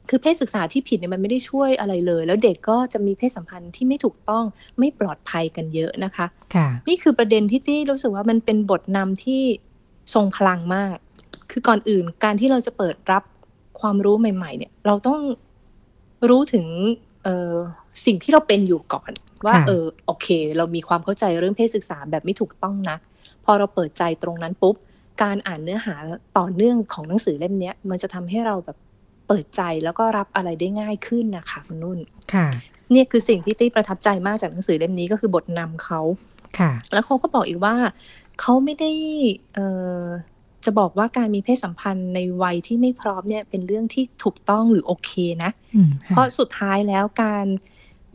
คือเพศศึกษาที่ผิดเนี่ยมันไม่ได้ช่วยอะไรเลย แล้วเด็กก็จะมีเพศสัมพันธ์ที่ไม่ถูกต้องไม่ปลอดภัยกันเยอะนะคะค่ะนี่คือประเด็นที่ตี้รู้สึกว่ามันเป็นบทนำที่ทรงพลังมาก คือก่อนอื่นการที่เราจะเปิดรับความรู้ใหม่ ๆ เนี่ย เราต้องรู้ถึงเออสิ่งที่เราเป็นอยู่ก่อน ว่า เออโอเค เรามีความเข้าใจเรื่องเพศศึกษาแบบไม่ถูกต้องนะ พอเราเปิดใจตรงนั้นปุ๊บ การอ่านเนื้อหาต่อเนื่องของหนังสือเล่มนี้มันจะทำให้เราแบบเปิดใจแล้วก็รับอะไรได้ง่ายขึ้นนะคะคุณนุ่นค่ะเนี่ยคือสิ่งที่ตี้ประทับใจมากจากหนังสือเล่มนี้ก็คือบทนำเขาค่ะ แล้วเขาก็บอกอีกว่าเขาไม่ได้เอ่อจะบอกว่าการมีเพศสัมพันธ์ในวัยที่ไม่พร้อมเนี่ยเป็นเรื่องที่ถูกต้องหรือโอเคนะ เพราะสุดท้ายแล้วการ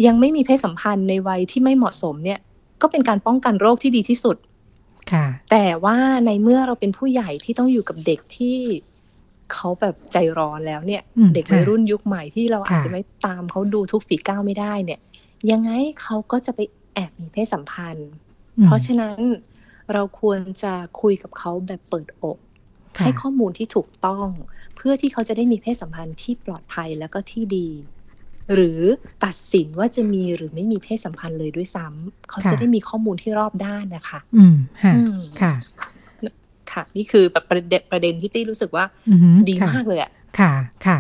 ยังไม่มีเพศสัมพันธ์ในวัยที่ไม่เหมาะสมเนี่ย ก็เป็นการป้องกันโรคที่ดีที่สุด แต่ว่าในเมื่อเราเป็นผู้ใหญ่ที่ต้องอยู่กับเด็กที่เขาแบบใจร้อนแล้วเนี่ย เด็กวัยรุ่นยุคใหม่ที่เราอาจจะไม่ตามเขาดูทุกฝีก้าวไม่ได้เนี่ย ยังไงเขาก็จะไปแอบมีเพศสัมพันธ์ เพราะฉะนั้นเราควรจะคุยกับเขาแบบเปิดอกให้ข้อมูลที่ถูกต้อง เพื่อที่เขาจะได้มีเพศสัมพันธ์ที่ปลอดภัยแล้วก็ที่ดี หรือตัดสินว่าจะมีหรือไม่มีเพศสัมพันธ์เลยด้วยซ้ำเขาจะได้มีข้อมูลที่รอบด้านนะคะ อืมค่ะค่ะค่ะ นี่คือแบบประเด็นประเด็นที่ตี้รู้สึกว่าดีมากเลยอะค่ะค่ะ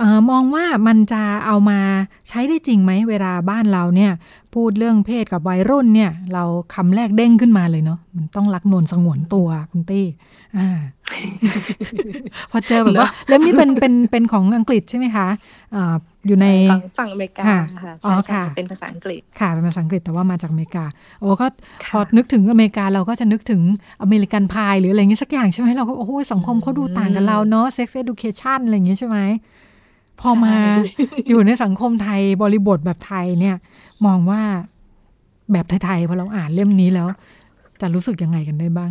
ออมองว่ามันจะเอามาใช้ได้จริงไหมเวลาบ้านเราเนี่ย พูดเรื่องเพศกับวัยรุ่นเนี่ย เราคำแรกเด้งขึ้นมาเลยเนาะมันต้องรักนวลสงวนตัวคุณตี้อ่าพอเจอแบบว่าเล่มนี้เป็นเป็นเป็นของอังกฤษใช่ไหมคะ อ่าอยู่ในฝั่งอเมริกาค่ะอ๋อค่ะเป็นภาษาอังกฤษค่ะเป็นภาษาอังกฤษแต่ว่ามาจากอเมริกา โอ้ก็พอนึกถึงอเมริกาเราก็จะนึกถึง American Pie หรืออะไรเงี้ยสักอย่างใช่ไหมเราก็โอ้โหสังคมเขาดูต่างกันเราเนาะ sex education อะไรเงี้ยใช่ไหมพอมาอยู่ในสังคมไทยบริบทแบบไทยเนี่ย มองว่าแบบไทยๆพอเราอ่านเล่มนี้แล้ว จะรู้สึกยังไงกันได้บ้าง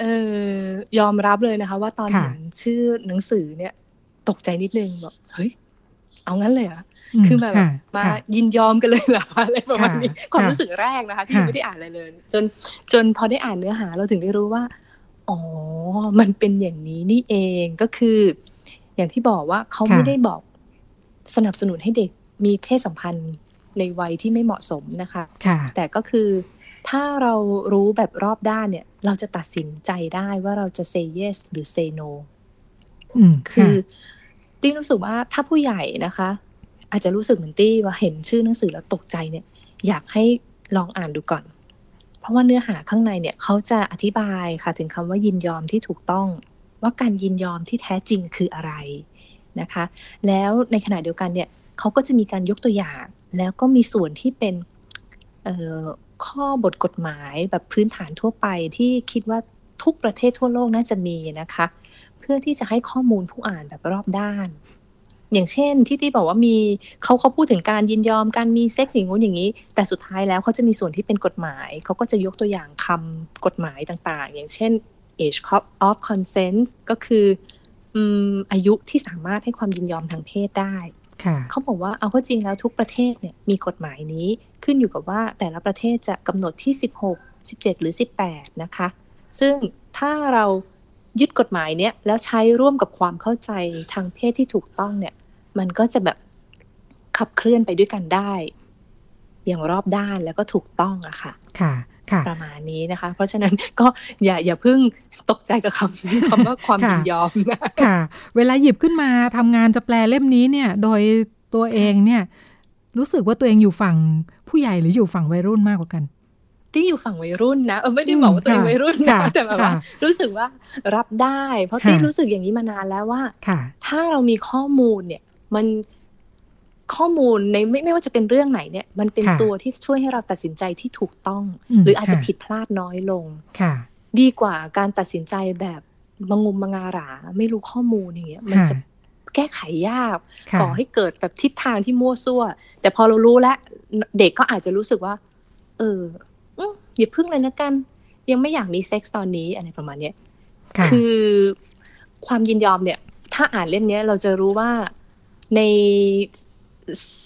เออยอมรับเลยนะคะ ว่าตอนเห็นชื่อหนังสือเนี่ย ตกใจนิดนึงแบบเฮ้ย เอางั้นเลยอะคือแบบมายินยอมกันเลยเหรออะไรประมาณนี้ความรู้สึกแรกนะคะ ที่ไม่ได้อ่านอะไรเลย จนจนพอได้อ่านเนื้อหาเราถึงได้รู้ว่า อ๋อ มันเป็นอย่างนี้นี่เองก็คือ อย่างที่บอกว่าเขาไม่ได้บอกสนับสนุนให้เด็กมีเพศสัมพันธ์ในวัยที่ไม่เหมาะสมนะคะแต่ก็คือถ้าเรารู้แบบรอบด้านเนี่ย เราจะตัดสินใจได้ว่าเราจะ say yes หรือ say no คือ ตี้รู้สึกว่าถ้าผู้ใหญ่นะคะ อาจจะรู้สึกเหมือนตี้ว่าเห็นชื่อหนังสือแล้วตกใจเนี่ย อยากให้ลองอ่านดูก่อน เพราะว่าเนื้อหาข้างในเนี่ยเขาจะอธิบายค่ะถึงคำว่ายินยอมที่ถูกต้อง ว่าการยินยอมที่แท้จริงคืออะไรนะคะ แล้วในขณะเดียวกันเนี่ยเขาก็จะมีการยกตัวอย่าง แล้วก็มีส่วนที่เป็นข้อบทกฎหมายแบบพื้นฐานทั่วไปที่คิดว่าทุกประเทศทั่วโลกน่าจะมีนะคะ พื่อที่จะให้ข้อมูลผู้อ่านแบบรอบด้าน อย่างเช่นที่ที่บอกว่ามีเขาเขาพูดถึงการยินยอมการมีเซ็กซ์อย่างงู้นอย่างนี้ แต่สุดท้ายแล้วเขาจะมีส่วนที่เป็นกฎหมายเขาก็จะยกตัวอย่างคำกฎหมายต่างๆ อย่างเช่น age of consent ก็คืออายุที่สามารถให้ความยินยอมทางเพศได้เขาบอกว่าเอาเข้าจริงแล้วทุกประเทศเนี่ยมีกฎหมายนี้ขึ้นอยู่กับว่าแต่ละประเทศจะกำหนดที่ 16 17 หรือ 18 นะคะ ซึ่งถ้าเรา ยึดกฎหมายเนี้ยแล้วใช้ร่วมกับความเข้าใจทางเพศที่ถูกต้องเนี่ย มันก็จะแบบขับเคลื่อนไปด้วยกันได้ อย่างรอบด้านแล้วก็ถูกต้องอะค่ะ ค่ะประมาณนี้นะคะ เพราะฉะนั้นก็อย่าอย่าเพิ่งตกใจกับคำคำว่าความยินยอมนะค่ะ เวลาหยิบขึ้นมาทำงานจะแปลเล่มนี้เนี่ย โดยตัวเองเนี่ย รู้สึกว่าตัวเองอยู่ฝั่งผู้ใหญ่หรืออยู่ฝั่งวัยรุ่นมากกว่ากัน ที่อยู่ฝั่งวัยรุ่นนะเออไม่ได้บอกว่าตัวเองวัยรุ่นนะแต่แบบว่า รู้สึกว่ารับได้ เพราะที่รู้สึกอย่างนี้มานานแล้วว่าถ้าเรามีข้อมูลเนี่ย มันข้อมูลในไม่ไม่ว่าจะเป็นเรื่องไหนเนี่ย มันเป็นตัวที่ช่วยให้เราตัดสินใจที่ถูกต้อง หรืออาจจะผิดพลาดน้อยลงค่ะ ดีกว่าการตัดสินใจแบบมงุมมงารา ไม่รู้ข้อมูลอย่างเงี้ย มันจะแก้ไขยากก่อให้เกิดแบบทิศทางที่มั่วซั่ว แต่พอเรารู้แล้วเด็กก็อาจจะรู้สึกว่า เออ อย่าพึ่งเลยแล้วกัน ยังไม่อยากมีเซ็กซ์ตอนนี้อะไรประมาณเนี้ยคือความยินยอมเนี่ย ถ้าอ่านเล่มนี้เราจะรู้ว่าใน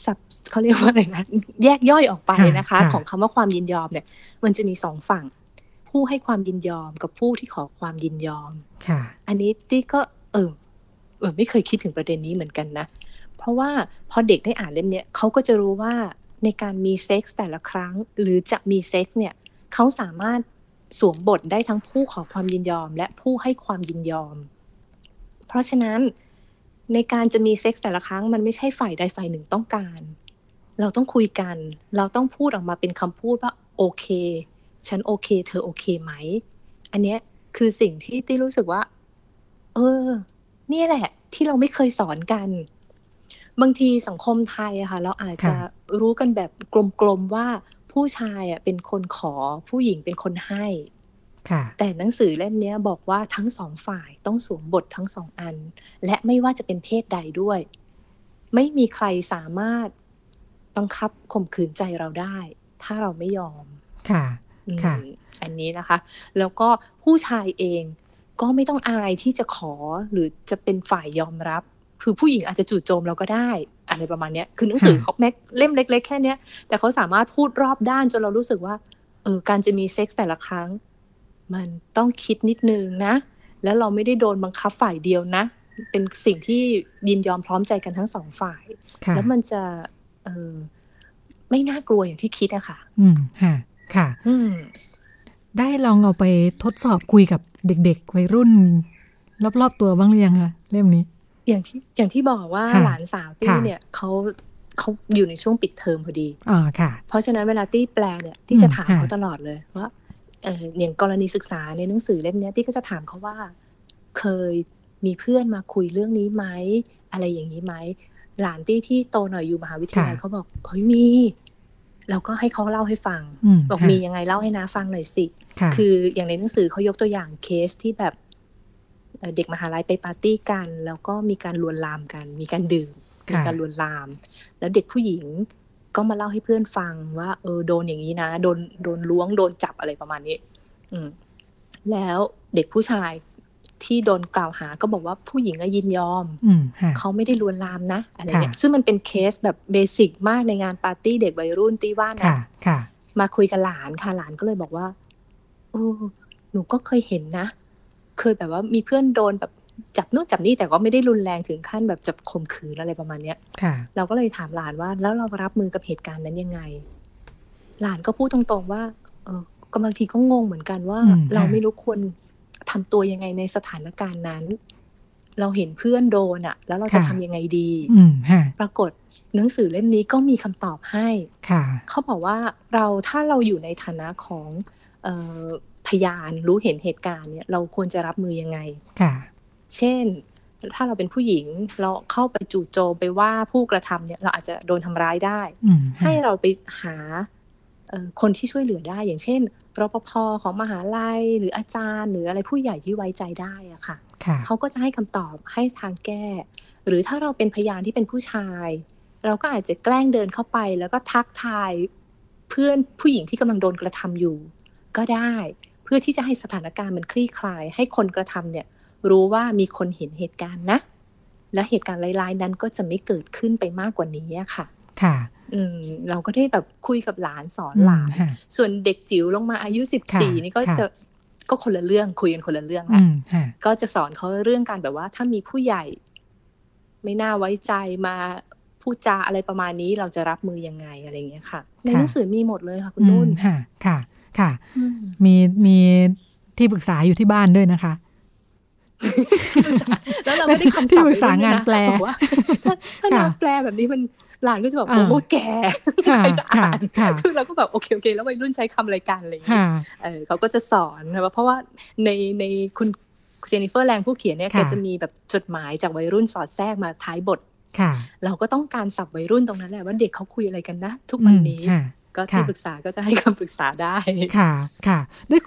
ศัพท์เขาเรียกว่าอะไรนะแยกย่อยออกไปนะคะ ของคำว่าความยินยอมเนี่ย มันจะมีสองฝั่ง ผู้ให้ความยินยอมกับผู้ที่ขอความยินยอมค่ะ อันนี้ที่ก็ เออเออไม่เคยคิดถึงประเด็นนี้เหมือนกันนะเพราะว่าพอเด็กได้อ่านเล่มเนี้ยเขาก็จะรู้ว่า ในการมีเซ็กส์แต่ละครั้ง หรือจะมีเซ็กส์เนี่ยเขาสามารถสวมบทได้ทั้งผู้ขอความยินยอม และผู้ให้ความยินยอม เพราะฉะนั้นในการจะมีเซ็กส์แต่ละครั้งมันไม่ใช่ฝ่ายใดฝ่ายหนึ่งต้องการ เราต้องคุยกัน เราต้องพูดออกมาเป็นคำพูดว่าโอเค ฉันโอเค เธอโอเคไหม อันเนี้ยคือสิ่งที่ที่รู้สึกว่า เออ นี่แหละ ที่เราไม่เคยสอนกัน บางทีสังคมไทยอะค่ะ เราอาจจะรู้กันแบบกลมๆว่าผู้ชายอะเป็นคนขอผู้หญิงเป็นคนให้แต่หนังสือเล่มนี้บอกว่าทั้งสองฝ่ายต้องสวมบททั้งสองอัน และไม่ว่าจะเป็นเพศใดด้วย ไม่มีใครสามารถบังคับข่มขืนใจเราได้ ถ้าเราไม่ยอมค่ะค่ะ อันนี้นะคะ แล้วก็ผู้ชายเองก็ไม่ต้องอายที่จะขอหรือจะเป็นฝ่ายยอมรับ คือผู้หญิงอาจจะจู่โจมเราก็ได้อะไรประมาณนี้คือหนังสือเขาแม็กเล่มเล็ก ๆ แค่นี้แต่เขาสามารถพูดรอบด้านจนเรารู้สึกว่าเออการจะมีเซ็กส์แต่ละครั้ง มันต้องคิดนิดนึงนะ แล้วเราไม่ได้โดนบังคับฝ่ายเดียวนะ เป็นสิ่งที่ยินยอมพร้อมใจกันทั้งสองฝ่าย แล้วมันจะเออไม่น่ากลัวอย่างที่คิดอะค่ะ อืมค่ะค่ะ อืมได้ลองเอาไปทดสอบคุยกับเด็กๆวัยรุ่น รอบๆตัวบ้างหรือยังคะเล่มนี้ อย่างที่อย่างที่บอกว่าหลานสาวตี้เนี่ยเขาเขาอยู่ในช่วงปิดเทอมพอดีอ๋อค่ะ เพราะฉะนั้นเวลาตี้แปลเนี่ยที่จะถามเขาตลอดเลยว่าเอออย่างกรณีศึกษาในหนังสือเล่มนี้ที่ก็จะถามเขาว่า เคยมีเพื่อนมาคุยเรื่องนี้ไหมอะไรอย่างนี้ไหมหลานตี้ที่โตหน่อยอยู่มหาวิทยาลัยเขาบอกเฮ้ยมีเราก็ให้เขาเล่าให้ฟัง บอกมียังไงเล่าให้นาฟังหน่อยสิ คืออย่างในหนังสือเขายกตัวอย่างเคสที่แบบ เด็กมหาลัยไปปาร์ตี้กัน แล้วก็มีการลวนลามกัน มีการดื่มมีการลวนลาม แล้วเด็กผู้หญิงก็มาเล่าให้เพื่อนฟังว่า เออโดนอย่างนี้นะโดนโดนล้วงโดนจับอะไรประมาณนี้ อืมแล้วเด็กผู้ชายที่โดนกล่าวหาก็บอกว่าผู้หญิงยินยอมเขาไม่ได้ลวนลามนะอะไรเงี้ยซึ่งมันเป็นเคสแบบ basic มากในงานปาร์ตี้เด็กวัยรุ่นตีว่านะมาคุยกับหลานค่ะหลานก็เลยบอกว่าโอ้หนูก็เคยเห็นนะ เคยแบบว่ามีเพื่อนโดนแบบจับนู่นจับนี่แต่ก็ไม่ได้รุนแรงถึงขั้นแบบจับข่มขืนอะไรประมาณเนี้ยเราก็เลยถามหลานว่า แล้วเรารับมือกับเหตุการณ์นั้นยังไง หลานก็พูดตรงๆว่า เออก็บางทีก็งงเหมือนกันว่า เราไม่รู้ควรทำตัวยังไงในสถานการณ์นั้น เราเห็นเพื่อนโดนอะแล้วเราจะทำยังไงดีปรากฏหนังสือเล่มนี้ก็มีคำตอบให้เขาบอกว่าเราถ้าเราอยู่ในฐานะของพ ยานรู้เห็นเหตุการณ์เนี่ยเราควรจะรับมือยังไงเช่น ถ้าเราเป็นผู้หญิงเราเข้าไปจู่โจมไปว่าผู้กระทำเนี่ย เราอาจจะโดนทำร้ายได้ ให้เราไปหาคนที่ช่วยเหลือได้ อย่างเช่นรปภของมหาลัยหรืออาจารย์ หรืออะไรผู้ใหญ่ที่ไว้ใจได้อะค่ะเขาก็จะให้คำตอบให้ทางแก้ หรือถ้าเราเป็นพยานที่เป็นผู้ชาย เราก็อาจจะแกล้งเดินเข้าไป แล้วก็ทักทายเพื่อนผู้หญิงที่กำลังโดนกระทำอยู่ ก็ได้ เพื่อที่จะให้สถานการณ์มันคลี่คลาย ให้คนกระทำเนี่ยรู้ว่ามีคนเห็นเหตุการณ์นะ และเหตุการณ์ร้ายๆนั้นก็จะไม่เกิดขึ้นไปมากกว่านี้ค่ะ ค่ะอืมเราก็ได้แบบคุยกับหลานสอนหลาน ส่วนเด็กจิ๋วลงมาอายุสิบสี่นี่ก็จะก็คนละเรื่องคุยกันคนละเรื่องละก็จะสอนเขาเรื่องการแบบว่า ถ้ามีผู้ใหญ่ ไม่น่าไว้ใจมาพูดจาอะไรประมาณนี้เราจะรับมือยังไงอะไรเงี้ยค่ะ ในหนังสือมีหมดเลยค่ะคุณนุ่นค่ะ ค่ะค่ะ มีมีที่ปรึกษาอยู่ที่บ้านด้วยนะคะแล้วเราไม่ได้คำสั่งสางานแปลว่าถ้าถ้าแปลแบบนี้มันหลานก็จะแบบโอ้แกใครจะอ่านคือเราก็แบบโอเคโอเค แล้ววัยรุ่นใช้คำรายการอะไรอย่างเงี้ยเออเขาก็จะสอนนะเพราะว่าในในคุณเจนนิเฟอร์แรงผู้เขียนเนี่ยแกจะมีแบบจดหมายจากวัยรุ่นสอดแทรกมาท้ายบทเราก็ต้องการสับวัยรุ่นตรงนั้นแหละว่าเด็กเขาคุยอะไรกันนะ ทุกวันนี้ ก็ที่ปรึกษาก็จะให้คำปรึกษาได้ค่ะค่ะได้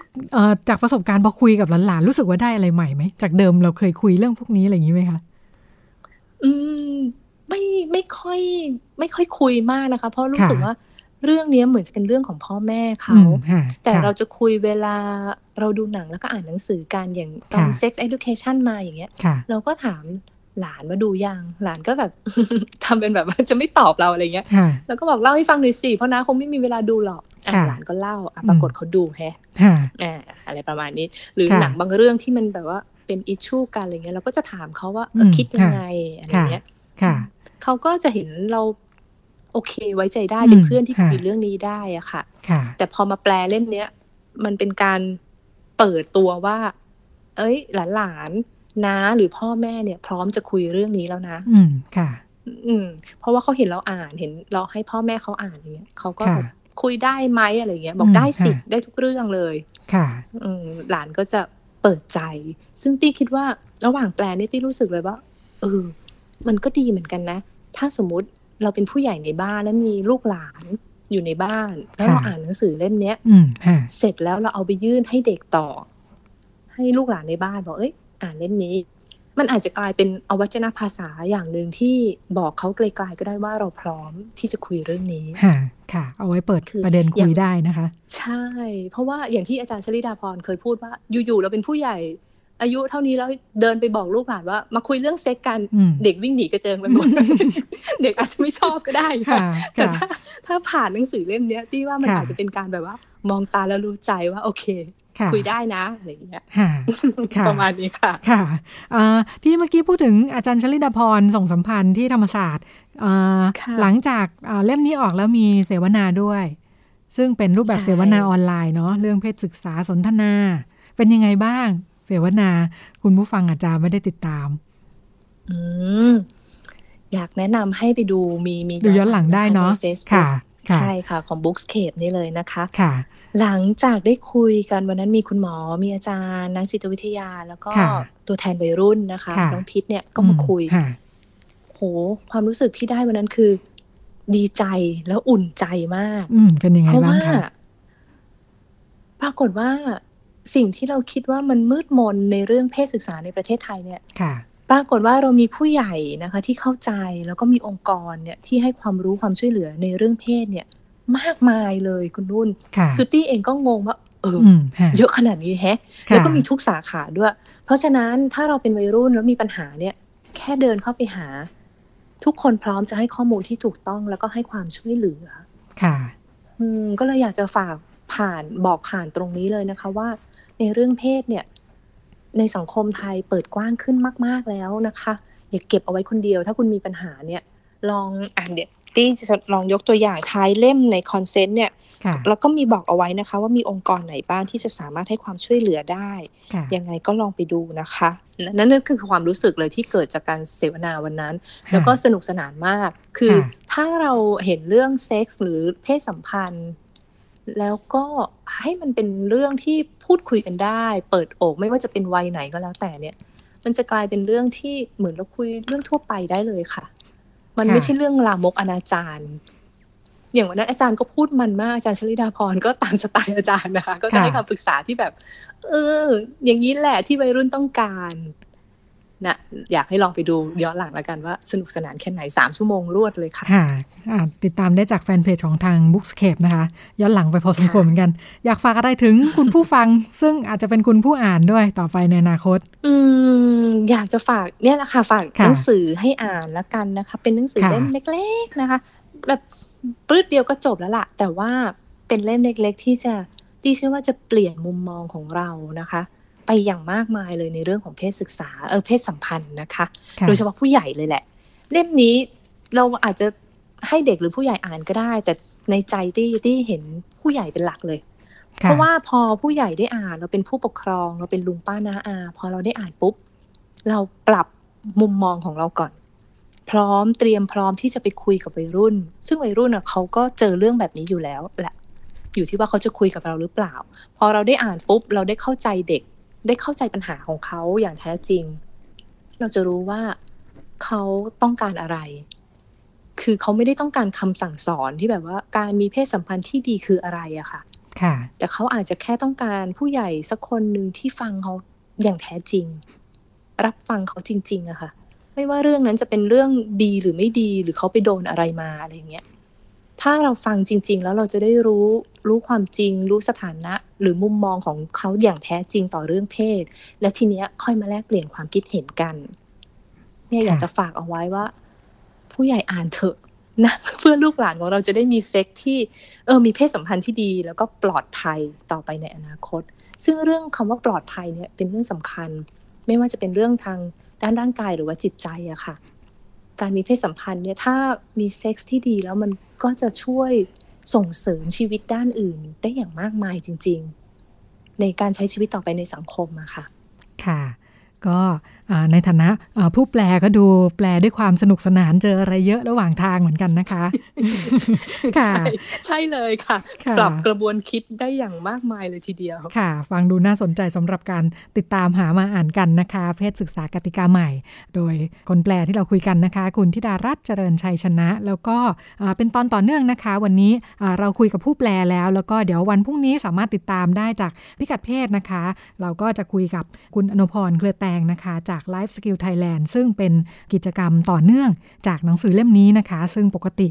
จากประสบการณ์พอคุยกับหลานๆรู้สึกว่าได้อะไรใหม่ไหมจากเดิมเราเคยคุยเรื่องพวกนี้อะไรอย่างนี้ไหมคะอืมไม่ไม่ค่อยไม่ค่อยคุยมากนะคะ เพราะรู้สึกว่าเรื่องนี้เหมือนจะเป็นเรื่องของพ่อแม่เขา แต่เราจะคุยเวลาเราดูหนังแล้วก็อ่านหนังสือการอย่างตอน sex education มาอย่างเงี้ย เราก็ถาม หลานมาดูยังหลานก็แบบทำเป็นแบบว่าจะไม่ตอบเราอะไรเงี้ย แล้วก็บอกเล่าให้ฟังหน่อยสิเพราะน้าคงไม่มีเวลาดูหรอกหลานก็เล่าปรากฏเขาดูแฮะอะไรประมาณนี้ หรือหนังบางเรื่องที่มันแบบว่าเป็นอิชชูกันอะไรเงี้ยเราก็จะถามเขาว่าคิดยังไงอะไรเงี้ยเขาก็จะเห็นเราโอเค ไว้ใจได้เป็นเพื่อนที่คุยเรื่องนี้ได้อะค่ะ แต่พอมาแปลเล่มเนี้ยมันเป็นการเปิดตัวว่า เอ้ยหลาน น้าหรือพ่อแม่เนี่ยพร้อมจะคุยเรื่องนี้แล้วนะ อืมค่ะ อืม เพราะว่าเขาเห็นเราอ่านเห็นเราให้พ่อแม่เขาอ่านเนี้ยเขาก็คุยได้ไหมอะไรเงี้ย บอกได้สิได้ทุกเรื่องเลย ค่ะ อืมหลานก็จะเปิดใจ ซึ่งตี้คิดว่าระหว่างแปลนี่ตี้รู้สึกเลยว่าเออ มันก็ดีเหมือนกันนะ ถ้าสมมุติเราเป็นผู้ใหญ่ในบ้านแล้วมีลูกหลานอยู่ในบ้าน แล้วเราอ่านหนังสือเล่มเนี้ยเสร็จแล้วเราเอาไปยื่นให้เด็กต่อ ให้ลูกหลานในบ้านบอกเอ้ย อ่านเล่มนี้ มันอาจจะกลายเป็นอวัจนภาษาอย่างหนึ่งที่บอกเขาไกลๆก็ได้ว่าเราพร้อมที่จะคุยเรื่องนี้ค่ะค่ะ เอาไว้เปิดประเด็นคุยได้นะคะ ใช่ เพราะว่าอย่างที่อาจารย์ชลิดาพรเคยพูดว่าอยู่ๆเราเป็นผู้ใหญ่อายุเท่านี้แล้วเดินไปบอกลูกหลานว่า มาคุยเรื่องเซ็กกันเด็กวิ่งหนีกระเจิงไปหมดเด็กอาจจะไม่ชอบก็ได้ค่ะแต่ถ้าถ้าผ่านหนังสือเล่มนี้ที่ว่ามันอาจจะเป็นการแบบว่า มองตาแล้วรู้ใจว่าโอเค คุยได้นะอะไรอย่างเงี้ยประมาณนี้ค่ะ ค่ะที่เมื่อกี้พูดถึงอาจารย์ชลิดาพรส่งสัมพันธ์ที่ธรรมศาสตร์หลังจากเล่มนี้ออกแล้วมีเสวนาด้วย ซึ่งเป็นรูปแบบเสวนาออนไลน์เนาะเรื่องเพศศึกษาสนทนา เป็นยังไงบ้าง เสวนา คุณผู้ฟังอาจจะไม่ได้ติดตาม อืมอยากแนะนำให้ไปดูมีมีดูย้อนหลังได้เนาะเฟซบุ๊กใช่ค่ะ ของ Bookscape นี่เลยนะคะ ค่ะ หลังจากได้คุยกันวันนั้นมีคุณหมอมีอาจารย์นักจิตวิทยาแล้วก็ตัวแทนวัยรุ่นนะคะน้องพิษเนี่ยก็มาคุยโหความรู้สึกที่ได้วันนั้นคือ ดีใจแล้วอุ่นใจมาก อืมเป็นยังไงบ้างคะปรากฏว่าสิ่งที่เราคิดว่ามันมืดมนในเรื่องเพศศึกษาในประเทศไทยเนี่ยค่ะ ปรากฏว่าเรามีผู้ใหญ่นะคะ ที่เข้าใจแล้วก็มีองค์กรเนี่ยที่ให้ความรู้ความช่วยเหลือในเรื่องเพศเนี่ย มากมายเลยคุณนุ่นคือตี้เองก็งงว่าเออเยอะขนาดนี้แฮะ แล้วก็มีทุกสาขาด้วย เพราะฉะนั้นถ้าเราเป็นวัยรุ่นแล้วมีปัญหาเนี่ย แค่เดินเข้าไปหา ทุกคนพร้อมจะให้ข้อมูลที่ถูกต้องแล้วก็ให้ความช่วยเหลือ ค่ะ อืมก็เลยอยากจะฝากผ่านบอกผ่านตรงนี้เลยนะคะว่า ในเรื่องเพศเนี่ย ในสังคมไทยเปิดกว้างขึ้นมาก ๆแล้วนะคะ อย่าเก็บเอาไว้คนเดียว ถ้าคุณมีปัญหาเนี่ย ลองอ่านเดี๋ยว ตี้จะลองยกตัวอย่างท้ายเล่มในคอนเซนต์เนี่ยแล้วก็มีบอกเอาไว้นะคะ ว่ามีองค์กรไหนบ้างที่จะสามารถให้ความช่วยเหลือได้ ยังไงก็ลองไปดูนะคะ นั่นนั่นคือความรู้สึกเลยที่เกิดจากการเสวนาวันนั้น แล้วก็สนุกสนานมาก คือถ้าเราเห็นเรื่องเซ็กส์หรือเพศสัมพันธ์ แล้วก็ให้มันเป็นเรื่องที่พูดคุยกันได้ เปิดอกไม่ว่าจะเป็นวัยไหนก็แล้วแต่เนี่ย มันจะกลายเป็นเรื่องที่เหมือนเราคุยเรื่องทั่วไปได้เลยค่ะ มันไม่ใช่เรื่องลามกอนาจารอย่างวันนั้นอาจารย์ก็พูดมันมากอาจารย์ชลิดาพรก็ตามสไตล์อาจารย์นะคะ ก็จะให้คำปรึกษาที่แบบ เออ อย่างนี้แหละที่วัยรุ่นต้องการ นะอยากให้ลองไปดูย้อนหลังแล้วกันว่าสนุกสนานแค่ไหนสามชั่วโมงรวดเลยค่ะ ค่ะติดตามได้จากแฟนเพจของทาง Bookscape นะคะ ย้อนหลังไปพอสมควรเหมือนกัน อยากฝากอะไรถึงคุณผู้ฟัง ซึ่งอาจจะเป็นคุณผู้อ่านด้วยต่อไปในอนาคต อืมอยากจะฝากเนี่ยแหละค่ะฝากหนังสือให้อ่านแล้วกันนะคะ เป็นหนังสือเล่มเล็ก ๆนะคะ แบบปลื้ดเดียวก็จบแล้วล่ะ แต่ว่าเป็นเล่มเล็ก ๆ ที่จะที่เชื่อว่าจะเปลี่ยนมุมมองของเรานะคะ ไปอย่างมากมายเลยในเรื่องของเพศศึกษาเออเพศสัมพันธ์นะคะ โดยเฉพาะผู้ใหญ่เลยแหละ เล่มนี้เราอาจจะให้เด็กหรือผู้ใหญ่อ่านก็ได้ แต่ในใจที่ที่เห็นผู้ใหญ่เป็นหลักเลย เพราะว่าพอผู้ใหญ่ได้อ่านเราเป็นผู้ปกครอง เราเป็นลุงป้าน้าอา พอเราได้อ่านปุ๊บ เราปรับมุมมองของเราก่อน พร้อมเตรียมพร้อมที่จะไปคุยกับวัยรุ่น ซึ่งวัยรุ่นอะเขาก็เจอเรื่องแบบนี้อยู่แล้วแหละอยู่ที่ว่าเขาจะคุยกับเราหรือเปล่า พอเราได้อ่านปุ๊บ เราได้เข้าใจเด็ก ได้เข้าใจปัญหาของเขาอย่างแท้จริง เราจะรู้ว่าเขาต้องการอะไร คือเขาไม่ได้ต้องการคำสั่งสอนที่แบบว่าการมีเพศสัมพันธ์ที่ดีคืออะไรอะค่ะ ค่ะ แต่เขาอาจจะแค่ต้องการผู้ใหญ่สักคนหนึ่งที่ฟังเขาอย่างแท้จริง รับฟังเขาจริงๆอะค่ะ ไม่ว่าเรื่องนั้นจะเป็นเรื่องดีหรือไม่ดีหรือเขาไปโดนอะไรมาอะไรเงี้ย ถ้าเราฟังจริง ๆ แล้วเราจะได้รู้ รู้ความจริง รู้สถานะ หรือมุมมองของเขาอย่างแท้จริงต่อเรื่องเพศ และทีเนี้ยค่อยมาแลกเปลี่ยนความคิดเห็นกัน เนี่ยอยากจะฝากเอาไว้ว่า ผู้ใหญ่อ่านเถอะนะเพื่อลูกหลานของเราจะได้มีเซ็กที่เออมีเพศสัมพันธ์ที่ดี แล้วก็ปลอดภัยต่อไปในอนาคต ซึ่งเรื่องคำว่าปลอดภัยเนี่ยเป็นเรื่องสำคัญ ไม่ว่าจะเป็นเรื่องทางด้านร่างกายหรือว่าจิตใจอะค่ะ การมีเพศสัมพันธ์เนี่ยถ้ามีเซ็กส์ที่ดีแล้วมันก็จะช่วย ส่งเสริมชีวิตด้านอื่นได้อย่างมากมายจริง ๆ ในการใช้ชีวิตต่อไปในสังคมอะค่ะ ค่ะ ก็ ในฐานะผู้แปลก็ดูแปลด้วยความสนุกสนานเจออะไรเยอะระหว่างทางเหมือนกันนะคะ ค่ะ ใช่เลยค่ะ ปรับกระบวนคิดได้อย่างมากมายเลยทีเดียวค่ะ ฟังดูน่าสนใจสำหรับการติดตามหามาอ่านกันนะคะ เพศศึกษากติกาใหม่ โดยคนแปลที่เราคุยกันนะคะ คุณธิดารัตน์เจริญชัยชนะ แล้วก็เป็นตอนต่อเนื่องนะคะ วันนี้เราคุยกับผู้แปลแล้ว แล้วก็เดี๋ยววันพรุ่งนี้สามารถติดตามได้จากพิกัดเพศนะคะ เราก็จะคุยกับคุณอนุพรเครือแตงนะคะจาก Life Skill Thailand ซึ่งเป็นกิจกรรมต่อเนื่องจากหนังสือเล่มนี้นะคะ ซึ่งปกติ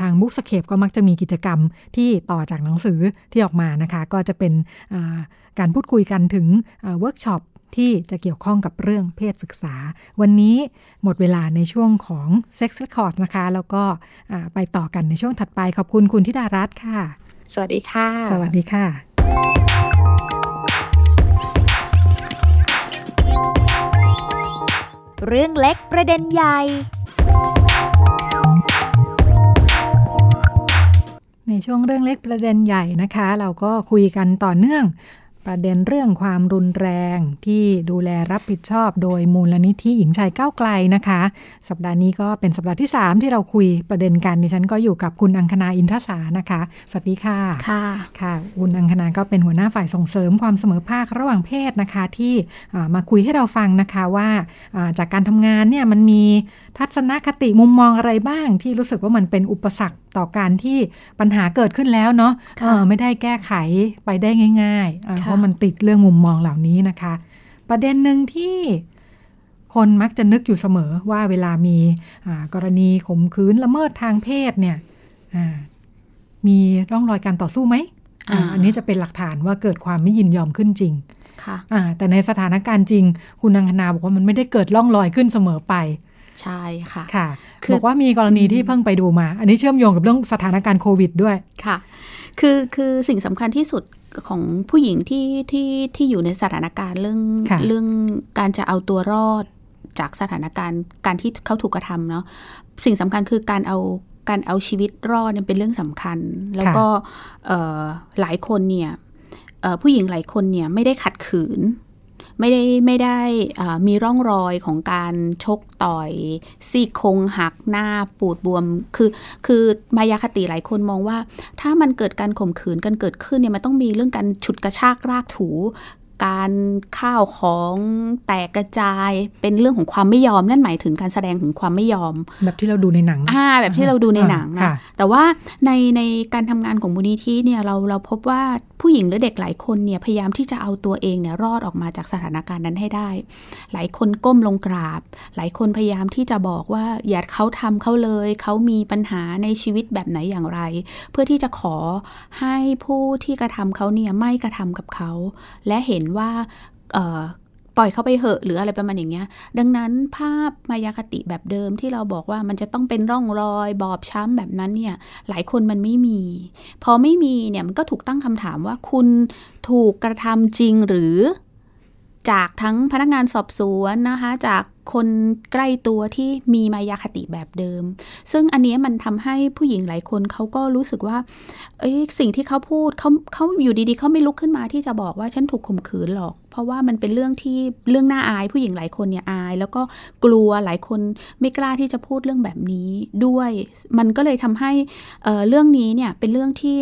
ทางบุ๊กสเคปก็มักจะมีกิจกรรมที่ต่อจากหนังสือที่ออกมานะคะ ก็จะเป็นการพูดคุยกันถึงเวิร์กช็อปที่จะเกี่ยวข้องกับเรื่องเพศศึกษา วันนี้หมดเวลาในช่วงของ Sex Record นะคะ แล้วก็ไปต่อกันในช่วงถัดไป ขอบคุณคุณทิดารัตน์ค่ะ สวัสดีค่ะ สวัสดีค่ะ เรื่องเล็กประเด็นใหญ่ ในช่วงเรื่องเล็กประเด็นใหญ่นะคะ เราก็คุยกันต่อเนื่อง ประเด็นเรื่องความรุนแรงที่ดูแลรับผิดชอบโดยมูลนิธิหญิงชายก้าวไกลนะคะ สัปดาห์นี้ก็เป็นสัปดาห์ที่ 3 ที่เราคุยประเด็นกันดิฉันก็อยู่กับคุณอังคณาอินทศานะคะ สวัสดีค่ะ ค่ะ ค่ะ คุณอังคณาก็เป็นหัวหน้าฝ่ายส่งเสริมความเสมอภาคระหว่างเพศนะคะ ที่มาคุยให้เราฟังนะคะว่าจากการทำงานเนี่ยมันมีทัศนคติมุมมองอะไรบ้าง ที่รู้สึกว่ามันเป็นอุปสรรคต่อการที่ปัญหาเกิดขึ้นแล้วเนาะะไม่ได้แก้ไขไปได้ง่ายๆเพราะมันติดเรื่องมุมมองเหล่านี้นะคะ ประเด็นหนึ่งที่คนมักจะนึกอยู่เสมอว่าเวลามีกรณีข่มขืนละเมิดทางเพศเนี่ยมีร่องรอยการต่อสู้ไหมออันนี้จะเป็นหลักฐานว่าเกิดความไม่ยินยอมขึ้นจริงค่ะแต่ในสถานการณ์จริง คุณนางคณาบอกว่ามันไม่ได้เกิดร่องรอยขึ้นเสมอไป ใช่ค่ะค่ะบอกว่ามีกรณีที่เพิ่งไปดูมา อันนี้เชื่อมโยงกับเรื่องสถานการณ์โควิดด้วยค่ะ คือคือสิ่งสำคัญที่สุด ของผู้หญิงที่ที่ที่อยู่ในสถานการณ์เรื่องเรื่องการจะเอาตัวรอดจากสถานการณ์การที่เขาถูกกระทำเนาะสิ่งสำคัญคือการเอาการเอาชีวิตรอดเป็นเรื่องสำคัญ แล้วก็หลายคนเนี่ยผู้หญิงหลายคนเนี่ยไม่ได้ขัดขืน ไม่ได้ไม่ได้มีร่องรอยของการชกต่อยซี่โครงหักหน้าปูดบวม คือคือมายาคติหลายคนมองว่า ถ้ามันเกิดการข่มขืนกันเกิดขึ้นเนี่ยมันต้องมีเรื่องการฉุดกระชากรากถู การข้าวของแตกกระจายเป็นเรื่องของความไม่ยอมนั่นหมายถึงการแสดงถึงความไม่ยอม แบบที่เราดูในหนังอ่าแบบที่เราดูในหนังนะแต่ว่าในในการทำงานของมูลนิธิเนี่ยเราเราพบว่าผู้หญิงหรือเด็กหลายคนเนี่ยพยายามที่จะเอาตัวเองเนี่ยรอดออกมาจากสถานการณ์นั้นให้ได้ หลายคนก้มลงกราบ หลายคนพยายามที่จะบอกว่าอย่าเขาทำเขาเลยเขามีปัญหาในชีวิตแบบไหนอย่างไร เพื่อที่จะขอให้ผู้ที่กระทำเขาเนี่ยไม่กระทำกับเขาและเห็นว่าปล่อยเขาไปเหอะหรืออะไรประมาณอย่างเงี้ย ดังนั้นภาพมายาคติแบบเดิมที่เราบอกว่ามันจะต้องเป็นร่องรอยบอบช้ำแบบนั้นเนี่ยหลายคนมันไม่มี พอไม่มีเนี่ยมันก็ถูกตั้งคำถามว่าคุณถูกกระทำจริงหรือ จากทั้งพนักงานสอบสวนนะคะ จากคนใกล้ตัวที่มีมายาคติแบบเดิม ซึ่งอันนี้มันทำให้ผู้หญิงหลายคนเขาก็รู้สึกว่า เอ้ยสิ่งที่เขาพูดเขาเขาอยู่ดีๆเขาไม่ลุกขึ้นมาที่จะบอกว่าฉันถูกข่มขืนหรอก เพราะว่ามันเป็นเรื่องที่เรื่องน่าอาย ผู้หญิงหลายคนเนี่ยอาย แล้วก็กลัวหลายคนไม่กล้าที่จะพูดเรื่องแบบนี้ด้วย มันก็เลยทำให้เเรื่องนี้เนี่ยเป็นเรื่องที่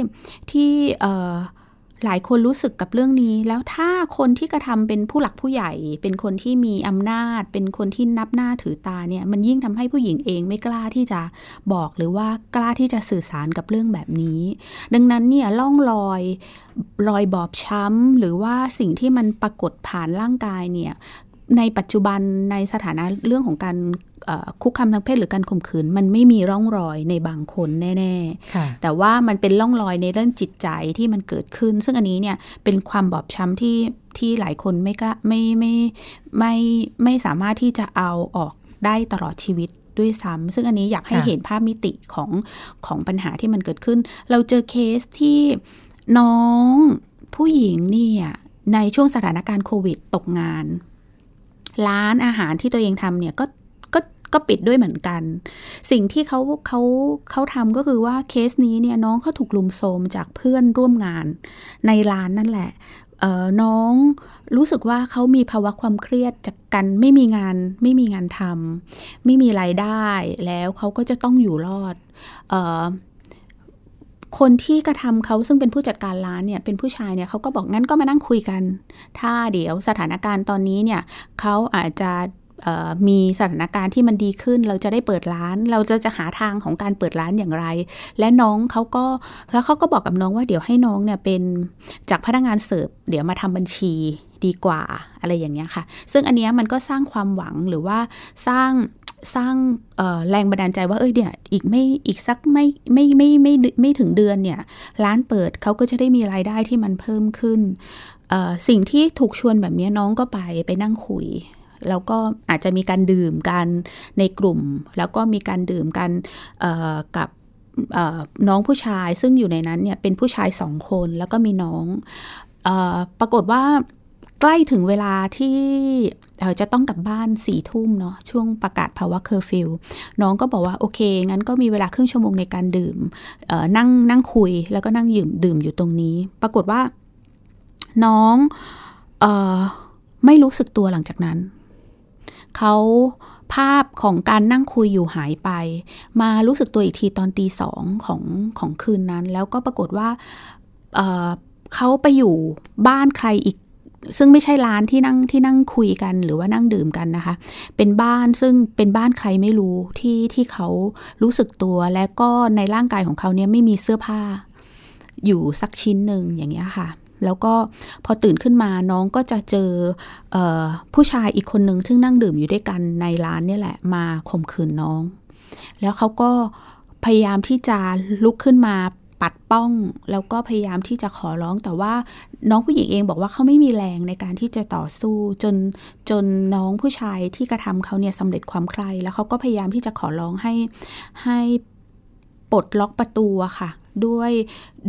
ที่ หลายคนรู้สึกกับเรื่องนี้ แล้วถ้าคนที่กระทำเป็นผู้หลักผู้ใหญ่ เป็นคนที่มีอำนาจ เป็นคนที่นับหน้าถือตาเนี่ยมันยิ่งทำให้ผู้หญิงเองไม่กล้าที่จะบอกหรือว่ากล้าที่จะสื่อสารกับเรื่องแบบนี้ ดังนั้นเนี่ยล่องรอยรอยบอบช้ำหรือว่าสิ่งที่มันปรากฏผ่านร่างกายเนี่ย ในปัจจุบันในสถานะเรื่องของการคุกคามทางเพศหรือการข่มขืน มันไม่มีร่องรอยในบางคนแน่ๆ แต่ว่ามันเป็นร่องรอยในเรื่องจิตใจที่มันเกิดขึ้น ซึ่งอันนี้เนี่ยเป็นความบอบช้ำที่ที่หลายคนไม่กล้าไม่ไม่ไม่ไม่สามารถที่จะเอาออกได้ตลอดชีวิตด้วยซ้ำซึ่งอันนี้อยากให้เห็นภาพมิติของของปัญหาที่มันเกิดขึ้น เราเจอเคสที่น้องผู้หญิงเนี่ยในช่วงสถานการณ์โควิดตกงาน ร้านอาหารที่ตัวเองทำเนี่ยก็ก็ก็ปิดด้วยเหมือนกัน สิ่งที่เขาเขาเขาทำก็คือว่าเคสนี้เนี่ยน้องเขาถูกลุมโทมจากเพื่อนร่วมงานในร้านนั่นแหละน้องรู้สึกว่าเขามีภาวะความเครียดจากกันไม่มีงานไม่มีงานทำไม่มีรายได้แล้วเขาก็จะต้องอยู่รอดออ คนที่กระทำเขาซึ่งเป็นผู้จัดการร้านเนี่ยเป็นผู้ชายเนี่ยเขาก็บอกงั้นก็มานั่งคุยกัน ถ้าเดี๋ยวสถานการณ์ตอนนี้เนี่ยเขาอาจจะมีสถานการณ์ที่มันดีขึ้น เราจะได้เปิดร้าน เราจะจะหาทางของการเปิดร้านอย่างไร และน้องเขาก็แล้วเขาก็บอกกับน้องว่าเดี๋ยวให้น้องเนี่ยเป็นจากพนักงานเสิร์ฟเดี๋ยวมาทำบัญชีดีกว่าอะไรอย่างเงี้ยค่ะ ซึ่งอันเนี้ยมันก็สร้างความหวังหรือว่าสร้าง สร้างแรงบันดาลใจว่าเอ้ยเนี่ยอีกไม่อีกสักไม่ไม่ไม่ไม่ไม่ถึงเดือนเนี่ยร้านเปิดเขาก็จะได้มีรายได้ที่มันเพิ่มขึ้น สิ่งที่ถูกชวนแบบนี้น้องก็ไปไปนั่งคุย แล้วก็อาจจะมีการดื่มกันในกลุ่ม แล้วก็มีการดื่มกันกับน้องผู้ชายซึ่งอยู่ในนั้นเนี่ยเป็นผู้ชายสองคนแล้วก็มีน้องอปรากฏว่าใกล้ถึงเวลาที่ จะต้องกลับบ้านสี่ทุ่มเนาะช่วงประกาศภาวะเคอร์ฟิวน้องก็บอกว่าโอเค งั้นก็มีเวลาครึ่งชั่วโมงในการดื่มนั่งนั่งคุยแล้วก็นั่งยืมดื่มอยู่ตรงนี้ ปรากฏว่า น้องออไม่รู้สึกตัวหลังจากนั้น เขาภาพของการนั่งคุยอยู่หายไป มารู้สึกตัวอีกทีตอนตีสองของของคืนนั้น แล้วก็ปรากฏว่าเเขาไปอยู่บ้านใครอีก ซึ่งไม่ใช่ร้านที่นั่งที่นั่งคุยกันหรือว่านั่งดื่มกันนะคะ เป็นบ้านซึ่งเป็นบ้านใครไม่รู้ที่ที่เขารู้สึกตัว และก็ในร่างกายของเขาเนี่ยไม่มีเสื้อผ้า อยู่สักชิ้นหนึ่งอย่างเงี้ยค่ะ แล้วก็พอตื่นขึ้นมาน้องก็จะเจออผู้ชายอีกคนหนึ่งซึ่งนั่งดื่มอยู่ด้วยกันในร้านนี่แหละมาข่มขืนน้อง แล้วเขาก็พยายามที่จะลุกขึ้นมา ปัดป้องแล้วก็พยายามที่จะขอร้องแต่ว่าน้องผู้หญิงเองบอกว่าเขาไม่มีแรงในการที่จะต่อสู้จนจนน้องผู้ชายที่กระทำเขาเนี่ยสำเร็จความใคร่แล้วเขาก็พยายามที่จะขอร้องให้ให้ปลดล็อกประตูอะค่ะด้วย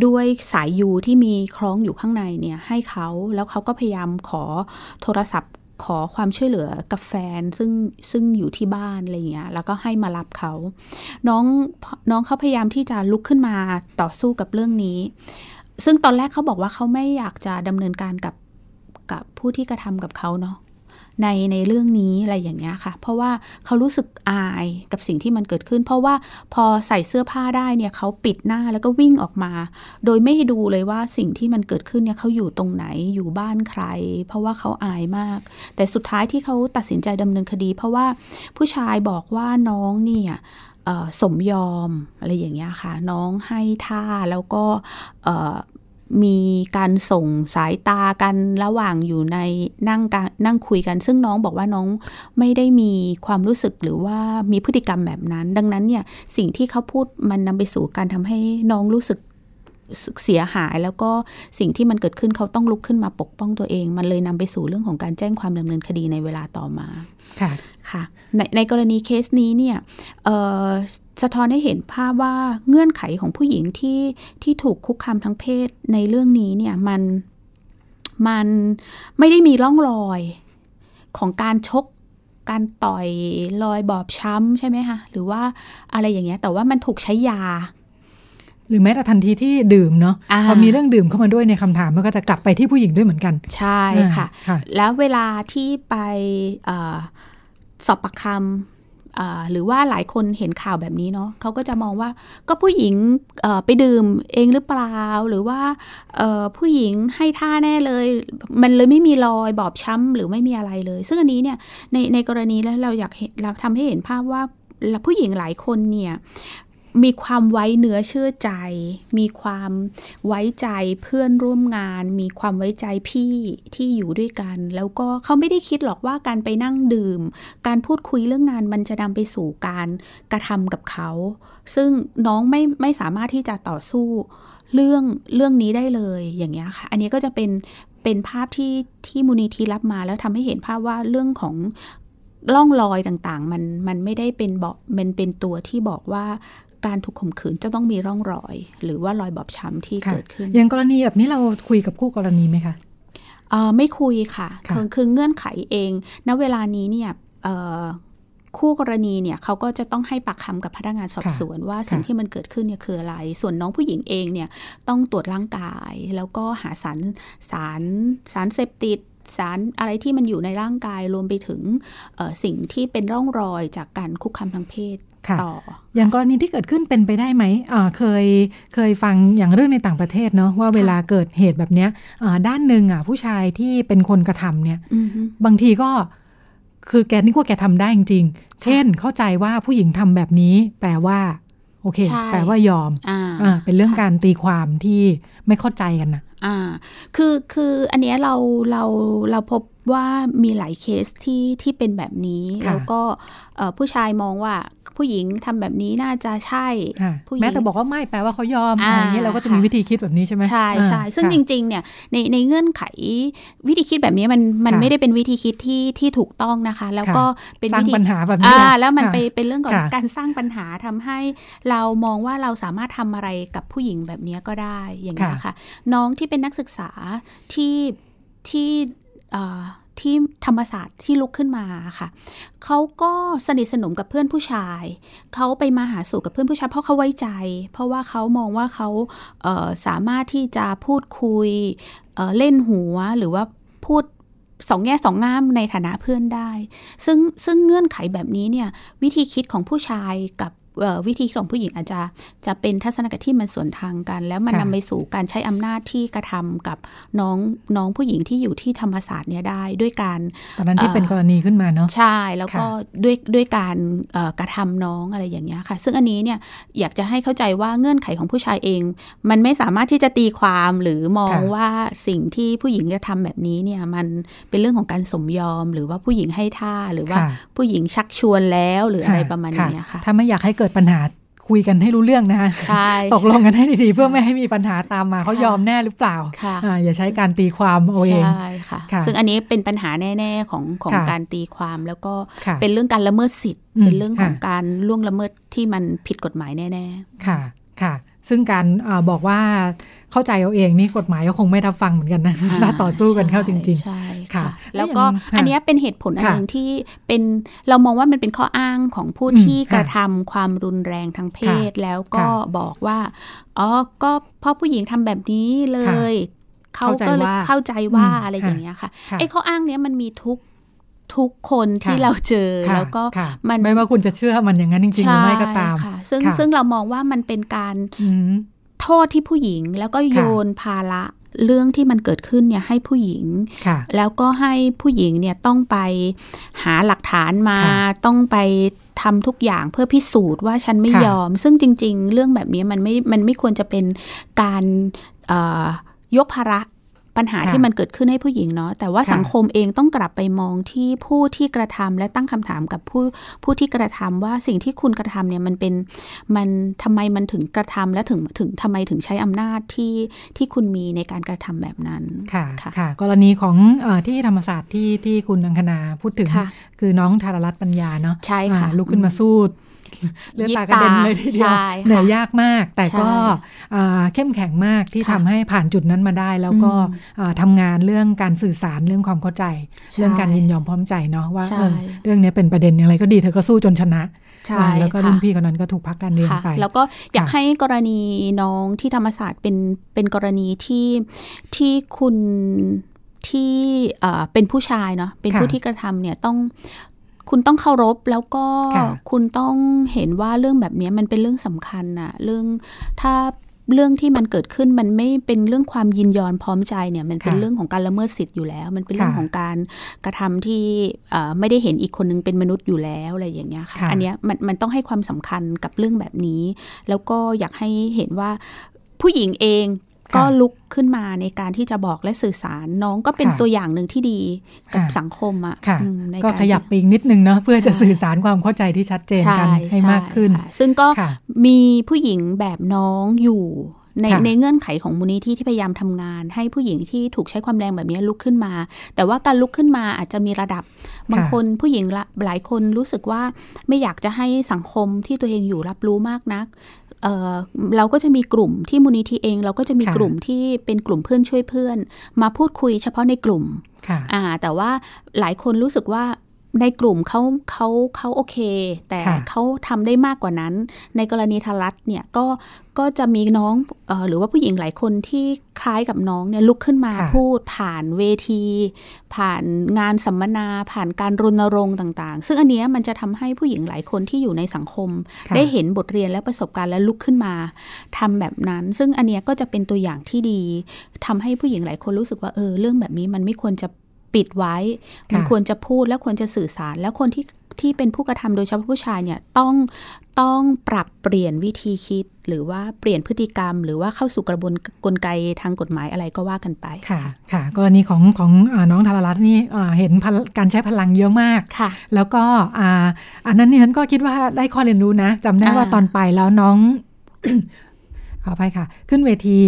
ด้วยสายยูที่มีคล้องอยู่ข้างในเนี่ยให้เขาแล้วเขาก็พยายามขอโทรศัพท์ ขอความช่วยเหลือกับแฟนซึ่งซึ่งอยู่ที่บ้านอะไรเงี้ยแล้วก็ให้มารับเขา น้องน้องเขาพยายามที่จะลุกขึ้นมาต่อสู้กับเรื่องนี้ ซึ่งตอนแรกเขาบอกว่าเขาไม่อยากจะดำเนินการกับกับผู้ที่กระทำกับเขาเนาะ ในในเรื่องนี้อะไรอย่างเงี้ยค่ะ เพราะว่าเขารู้สึกอายกับสิ่งที่มันเกิดขึ้น เพราะว่าพอใส่เสื้อผ้าได้เนี่ยเขาปิดหน้าแล้วก็วิ่งออกมา โดยไม่ดูเลยว่าสิ่งที่มันเกิดขึ้นเนี่ยเขาอยู่ตรงไหนอยู่บ้านใคร เพราะว่าเขาอายมาก แต่สุดท้ายที่เขาตัดสินใจดำเนินคดี เพราะว่าผู้ชายบอกว่าน้องเนี่ยสมยอมอะไรอย่างเงี้ยค่ะ น้องให้ท่าแล้วก็ มีการส่งสายตากันระหว่างอยู่ในนั่งการนั่งคุยกัน ซึ่งน้องบอกว่าน้องไม่ได้มีความรู้สึกหรือว่ามีพฤติกรรมแบบนั้น ดังนั้นเนี่ยสิ่งที่เขาพูดมันนำไปสู่การทำให้น้องรู้สึกเสียหายแล้วก็สิ่งที่มันเกิดขึ้นเขาต้องลุกขึ้นมาปกป้องตัวเอง มันเลยนำไปสู่เรื่องของการแจ้งความดำเนินคดีในเวลาต่อมา ค่ะค่ะในในกรณีเคสนี้เนี่ยสะท้อนให้เห็นภาพว่าเงื่อนไขของผู้หญิงที่ที่ถูกคุกคามทางเพศในเรื่องนี้เนี่ยมันมันไม่ได้มีร่องรอยของการชกการต่อยรอยบอบช้ำใช่ไหมคะหรือว่าอะไรอย่างเงี้ยแต่ว่ามันถูกใช้ยา หรือแม้แต่ทันทีที่ดื่มเนาะพอมีเรื่องดื่มเข้ามาด้วยในคำถามมันก็จะกลับไปที่ผู้หญิงด้วยเหมือนกัน ใช่ค่ะแล้วเวลาที่ไปสอบปากคำหรือว่าหลายคนเห็นข่าวแบบนี้เนาะเขาก็จะมองว่าก็ผู้หญิงไปดื่มเองหรือเปล่า หรือว่าผู้หญิงให้ท่าแน่เลย มันเลยไม่มีรอยบอบช้ำหรือไม่มีอะไรเลย ซึ่งอันนี้เนี่ยในในกรณีแล้วเราอยากเราทำให้เห็นภาพว่าผู้หญิงหลายคนเนี่ย มีความไว้เนื้อเชื่อใจ มีความไว้ใจเพื่อนร่วมงาน มีความไว้ใจพี่ที่อยู่ด้วยกัน แล้วก็เขาไม่ได้คิดหรอกว่าการไปนั่งดื่ม การพูดคุยเรื่องงานมันจะนำไปสู่การกระทำกับเขา ซึ่งน้องไม่ไม่สามารถที่จะต่อสู้เรื่องเรื่องนี้ได้เลยอย่างเงี้ยค่ะ อันนี้ก็จะเป็นเป็นภาพที่ที่มูนีทีรับมาแล้วทำให้เห็นภาพว่าเรื่องของล่องรอยต่างๆ มันมันไม่ได้เป็นบอกมันเป็นตัวที่บอกว่า การถูกข่มขืนจะต้องมีร่องรอย หรือว่ารอยบอบช้ำที่เกิดขึ้น อย่างกรณีแบบนี้เราคุยกับคู่กรณีไหมคะไม่คุยค่ะคือคือเงื่อนไขเอง ณ เวลานี้เนี่ยคู่กรณีเนี่ยเขาก็จะต้องให้ปากคำกับพนักงานสอบสวนว่าสิ่งที่มันเกิดขึ้นเนี่ยคืออะไร ส่วนน้องผู้หญิงเองเนี่ยต้องตรวจร่างกาย แล้วก็หาสารสารสารเสพติด สารอะไรที่มันอยู่ในร่างกายรวมไปถึงสิ่งที่เป็นร่องรอยจากการคุกคามทางเพศต่อ อย่างกรณีที่เกิดขึ้นเป็นไปได้ไหมเคยเคยฟังอย่างเรื่องในต่างประเทศเนาะว่าเวลาเกิดเหตุแบบเนี้ยด้านหนึ่งอะผู้ชายที่เป็นคนกระทำเนี่ยบางทีก็คือแกนี่ว่าแกทำได้จริงๆ เช่นเข้าใจว่าผู้หญิงทำแบบนี้ แปลว่า โอเค แปลว่ายอมอ่าเป็นเรื่องการตีความที่ไม่เข้าใจกันนะ อ่าคือคืออันเนี้ยเราเราเราพบว่ามีหลายเคสที่ที่เป็นแบบนี้ แล้วก็ผู้ชายมองว่า ผู้หญิงทำแบบนี้น่าจะใช่ผู้หญิงแม้แต่บอกว่าไม่แปลว่าเขายอมอะไรเงี้ยเราก็จะมีวิธีคิดแบบนี้ใช่ไหมใช่ใช่ซึ่งจริงๆเนี่ยในในเงื่อนไขวิธีคิดแบบนี้มันมันไม่ได้เป็นวิธีคิดที่ที่ถูกต้องนะคะ แล้วก็เป็นวิธีปัญหาแบบนี้แล้วมันไปเป็นเรื่องของการสร้างปัญหาทำให้เรามองว่าเราสามารถทำอะไรกับผู้หญิงแบบนี้ก็ได้อย่างนี้ค่ะ น้องที่เป็นนักศึกษาที่ที่ ที่ธรรมศาสตร์ที่ลุกขึ้นมาค่ะ เขาก็สนิทสนมกับเพื่อนผู้ชาย เขาไปมาหาสู่กับเพื่อนผู้ชาย เพราะเขาไว้ใจ เพราะว่าเขามองว่าเขาเสามารถที่จะพูดคุยเเล่นหัวหรือว่าพูดสองแง่สองงามในฐานะเพื่อนได้ ซึ่งซึ่งเงื่อนไขแบบนี้เนี่ยวิธีคิดของผู้ชายกับ วิธีของผู้หญิงอาจจะจะเป็นทัศนคติที่มันสวนทางกัน แล้วมันนำไปสู่การใช้อำนาจที่กระทำกับน้องน้องผู้หญิงที่อยู่ที่ธรรมศาสตร์เนี่ยได้ด้วยการตอนนั้นที่เป็นกรณีขึ้นมาเนาะใช่แล้วก็ด้วยด้วยการกระทำน้องอะไรอย่างเงี้ยค่ะ ซึ่งอันนี้เนี่ยอยากจะให้เข้าใจว่าเงื่อนไขของผู้ชายเอง มันไม่สามารถที่จะตีความหรือมองว่าสิ่งที่ผู้หญิงจะทำแบบนี้เนี่ยมันเป็นเรื่องของการสมยอม หรือว่าผู้หญิงให้ท่าหรือว่าผู้หญิงชักชวนแล้วหรืออะไรประมาณนี้ค่ะถ้าไม่อยากให้เกิดปัญหาคุยกันให้รู้เรื่องนะคะตกลงกันให้ดีๆ เพื่อไม่ให้มีปัญหาตามมาเขายอมแน่หรือเปล่า อย่าใช้การตีความเอาเองใช่ค่ะ ซึ่งอันนี้เป็นปัญหาแน่ ๆ ของของการตีความแล้วก็เป็นเรื่องการละเมิดสิทธิ์ เป็นเรื่องของการล่วงละเมิดที่มันผิดกฎหมายแน่ ๆ ค่ะค่ะ ซึ่งการอบอกว่า เข้าใจเอาเองนี่กฎหมายก็คงไม่รับฟังเหมือนกันนะน่าต่อสู้กันเข้าจริงๆใช่ค่ะ แล้วก็อันนี้เป็นเหตุผลอันหนึ่งที่เป็นเรามองว่ามันเป็นข้ออ้างของผู้ที่กระทำความรุนแรงทางเพศ แล้วก็บอกว่าอ๋อก็เพราะผู้หญิงทำแบบนี้เลยเขาก็เลยเข้าใจว่าอะไรอย่างเงี้ยค่ะไอ้ข้ออ้างเนี้ยมันมีทุกทุกคนที่เราเจอแล้วก็มันไม่ว่าคุณจะเชื่อมันอย่างนั้นจริงๆหรือไม่ก็ตามซึ่งซึ่งเรามองว่ามันเป็นการ โทษที่ผู้หญิงแล้วก็โยนภาระเรื่องที่มันเกิดขึ้นเนี่ยให้ผู้หญิง แล้วก็ให้ผู้หญิงเนี่ยต้องไปหาหลักฐานมาต้องไปทำทุกอย่างเพื่อพิสูจน์ว่าฉันไม่ยอม ซึ่งจริง ๆ เรื่องแบบนี้มันไม่มันไม่ควรจะเป็นการยกภาระ ปัญหาที่มันเกิดขึ้นให้ผู้หญิงเนาะแต่ว่าสังคมเองต้องกลับไปมองที่ผู้ที่กระทำและตั้งคำถามกับผู้ผู้ที่กระทำว่าสิ่งที่คุณกระทำเนี่ยมันเป็นมันทำไมมันถึงกระทำและถึงถึงทำไมถึงใช้อำนาจที่ที่คุณมีในการกระทำแบบนั้นค่ะค่ะกรณีของอที่ธรรมศาสตร์ที่ที่คุณอังคณาพูดถึง คือน้องธารรัตน์ปัญญาเนาะใช่ค่ะลุกขึ้นมาสู้ เลือดตากระเด็นเลยทีเดียวเหนื่อยยากมาก แต่ก็เข้มแข็งมากที่ทำให้ผ่านจุดนั้นมาได้ แล้วก็ทำงานเรื่องการสื่อสารเรื่องความเข้าใจ เรื่องการยินยอมพร้อมใจเนาะว่าเรื่องนี้เป็นประเด็นอย่างไรก็ดีเธอก็สู้จนชนะแล้วก็รุ่นพี่คนนั้นก็ถูกพักการเรียนไป แล้วก็อยากให้กรณีน้องที่ธรรมศาสตร์เป็นเป็นกรณีที่ที่คุณที่เป็นผู้ชายเนาะเป็นผู้ที่กระทำเนี่ยต้อง คุณต้องเคารพแล้วก็คุณต้องเห็นว่าเรื่องแบบนี้มันเป็นเรื่องสำคัญอะเรื่องถ้าเรื่องที่มันเกิดขึ้นมันไม่เป็นเรื่องความยินยอมพร้อมใจเนี่ยมันเป็นเรื่องของการละเมิดสิทธิ์อยู่แล้ว มันเป็นเรื่องของการกระทำที่ไม่ได้เห็นอีกคนนึงเป็นมนุษย์อยู่แล้วอะไรอย่างเงี้ยค่ะอันเนี้ยมันมันต้องให้ความสำคัญกับเรื่องแบบนี้ แล้วก็อยากให้เห็นว่าผู้หญิงเอง ก็ลุกขึ้นมาในการที่จะบอกและสื่อสารน้องก็เป็นตัวอย่างหนึ่งที่ดีกับสังคมอะก็ขยับไปอีกนิดนึงเนาะเพื่อจะสื่อสารความเข้าใจที่ชัดเจนกันให้มากขึ้น ซึ่งก็มีผู้หญิงแบบน้องอยู่ในในเงื่อนไขของมูลนิธิที่พยายามทำงาน ให้ผู้หญิงที่ถูกใช้ความแรงแบบนี้ลุกขึ้นมา แต่ว่าการลุกขึ้นมาอาจจะมีระดับ บางคนผู้หญิงหลายคนรู้สึกว่าไม่อยากจะให้สังคมที่ตัวเองอยู่รับรู้มากนัก เเราก็จะมีกลุ่มที่มูลนิธิเอง เราก็จะมีกลุ่มที่เป็นกลุ่มเพื่อนช่วยเพื่อน มาพูดคุยเฉพาะในกลุ่มอ่าแต่ว่าหลายคนรู้สึกว่า ในกลุ่มเขาเขาเขาโอเค แต่เขาทำได้มากกว่านั้น ในกรณีทารัตเนี่ยก็ก็จะมีน้องออหรือว่าผู้หญิงหลายคนที่คล้ายกับน้องเนี่ยลุกขึ้นมาพูดผ่านเวที ผ่านงานสัมมนา ผ่านการรณรงค์ต่างๆ ซึ่งอันนี้มันจะทำให้ผู้หญิงหลายคนที่อยู่ในสังคม ได้เห็นบทเรียนและประสบการณ์และลุกขึ้นมาทำแบบนั้น ซึ่งอันนี้ก็จะเป็นตัวอย่างที่ดีทำให้ผู้หญิงหลายคนรู้สึกว่าเออเรื่องแบบนี้มันไม่ควรจะ ปิดไว้ มันควรจะพูดและควรจะสื่อสาร แล้วคนที่ที่เป็นผู้กระทำโดยเฉพาะผู้ชายเนี่ยต้องต้องปรับเปลี่ยนวิธีคิด หรือว่าเปลี่ยนพฤติกรรม หรือว่าเข้าสู่กระบวนกลไกทางกฎหมายอะไรก็ว่ากันไปค่ะค่ะ กรณีของของน้องธารรัตน์นี่เห็นการใช้พลังเยอะมากค่ะ แล้วก็อันนั้นนี่ฉันก็คิดว่าได้ข้อเรียนรู้นะจำได้ว่าตอนไปแล้วน้อง ขออภัยค่ะ ขึ้นเวที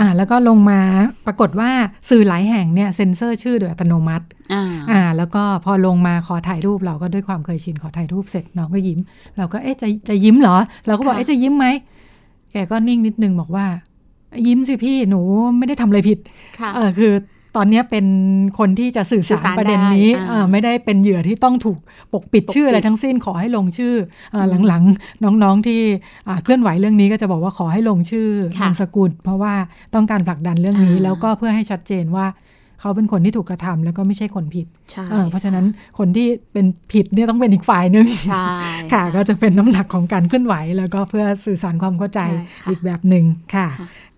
อ่าแล้วก็ลงมาปรากฏว่าสื่อหลายแห่งเนี่ยเซ็นเซอร์ชื่อโดยอัตโนมัติอ่าแล้วก็พอลงมาขอถ่ายรูปเราก็ด้วยความเคยชินขอถ่ายรูปเสร็จน้องก็ยิ้ม เราก็เอ๊ะจะจะยิ้มเหรอ เราก็บอกเอ๊ะจะยิ้มไหมแกก็นิ่งนิดนึงบอกว่า ยิ้มสิพี่หนูไม่ได้ทำอะไรผิดเออคือ ตอนนี้เป็นคนที่จะสื่อสารประเด็นนี้ไม่ได้เป็นเหยื่อที่ต้องถูกปกปิดชื่ออะไรทั้งสิ้นขอให้ลงชื่อหลังๆ น้องๆที่เคลื่อนไหวเรื่องนี้ก็จะบอกว่าขอให้ลงชื่อนามสกุล เพราะว่าต้องการผลักดันเรื่องนี้แล้วก็เพื่อให้ชัดเจนว่า เขาเป็นคนที่ถูกกระทำแล้วก็ไม่ใช่คนผิดเพราะฉะนั้นคนที่เป็นผิดเนี่ยต้องเป็นอีกฝ่ายหนึ่งค่ะ ก็จะเป็นน้ำหนักของการเคลื่อนไหว แล้วก็เพื่อสื่อสารความเข้าใจอีกแบบหนึ่งค่ะ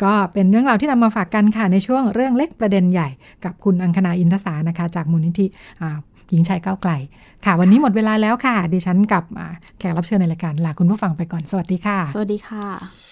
ก็เป็นเรื่องราวที่นำมาฝากกันค่ะในช่วงเรื่องเล็กประเด็นใหญ่กับคุณอังคณาอินทศานะคะ จากมูลนิธิหญิงชายก้าวไกล ค่ะ วันนี้หมดเวลาแล้วค่ะ ดิฉันกับแขกรับเชิญในรายการลาคุณผู้ฟังไปก่อนสวัสดีค่ะ สวัสดีค่ะ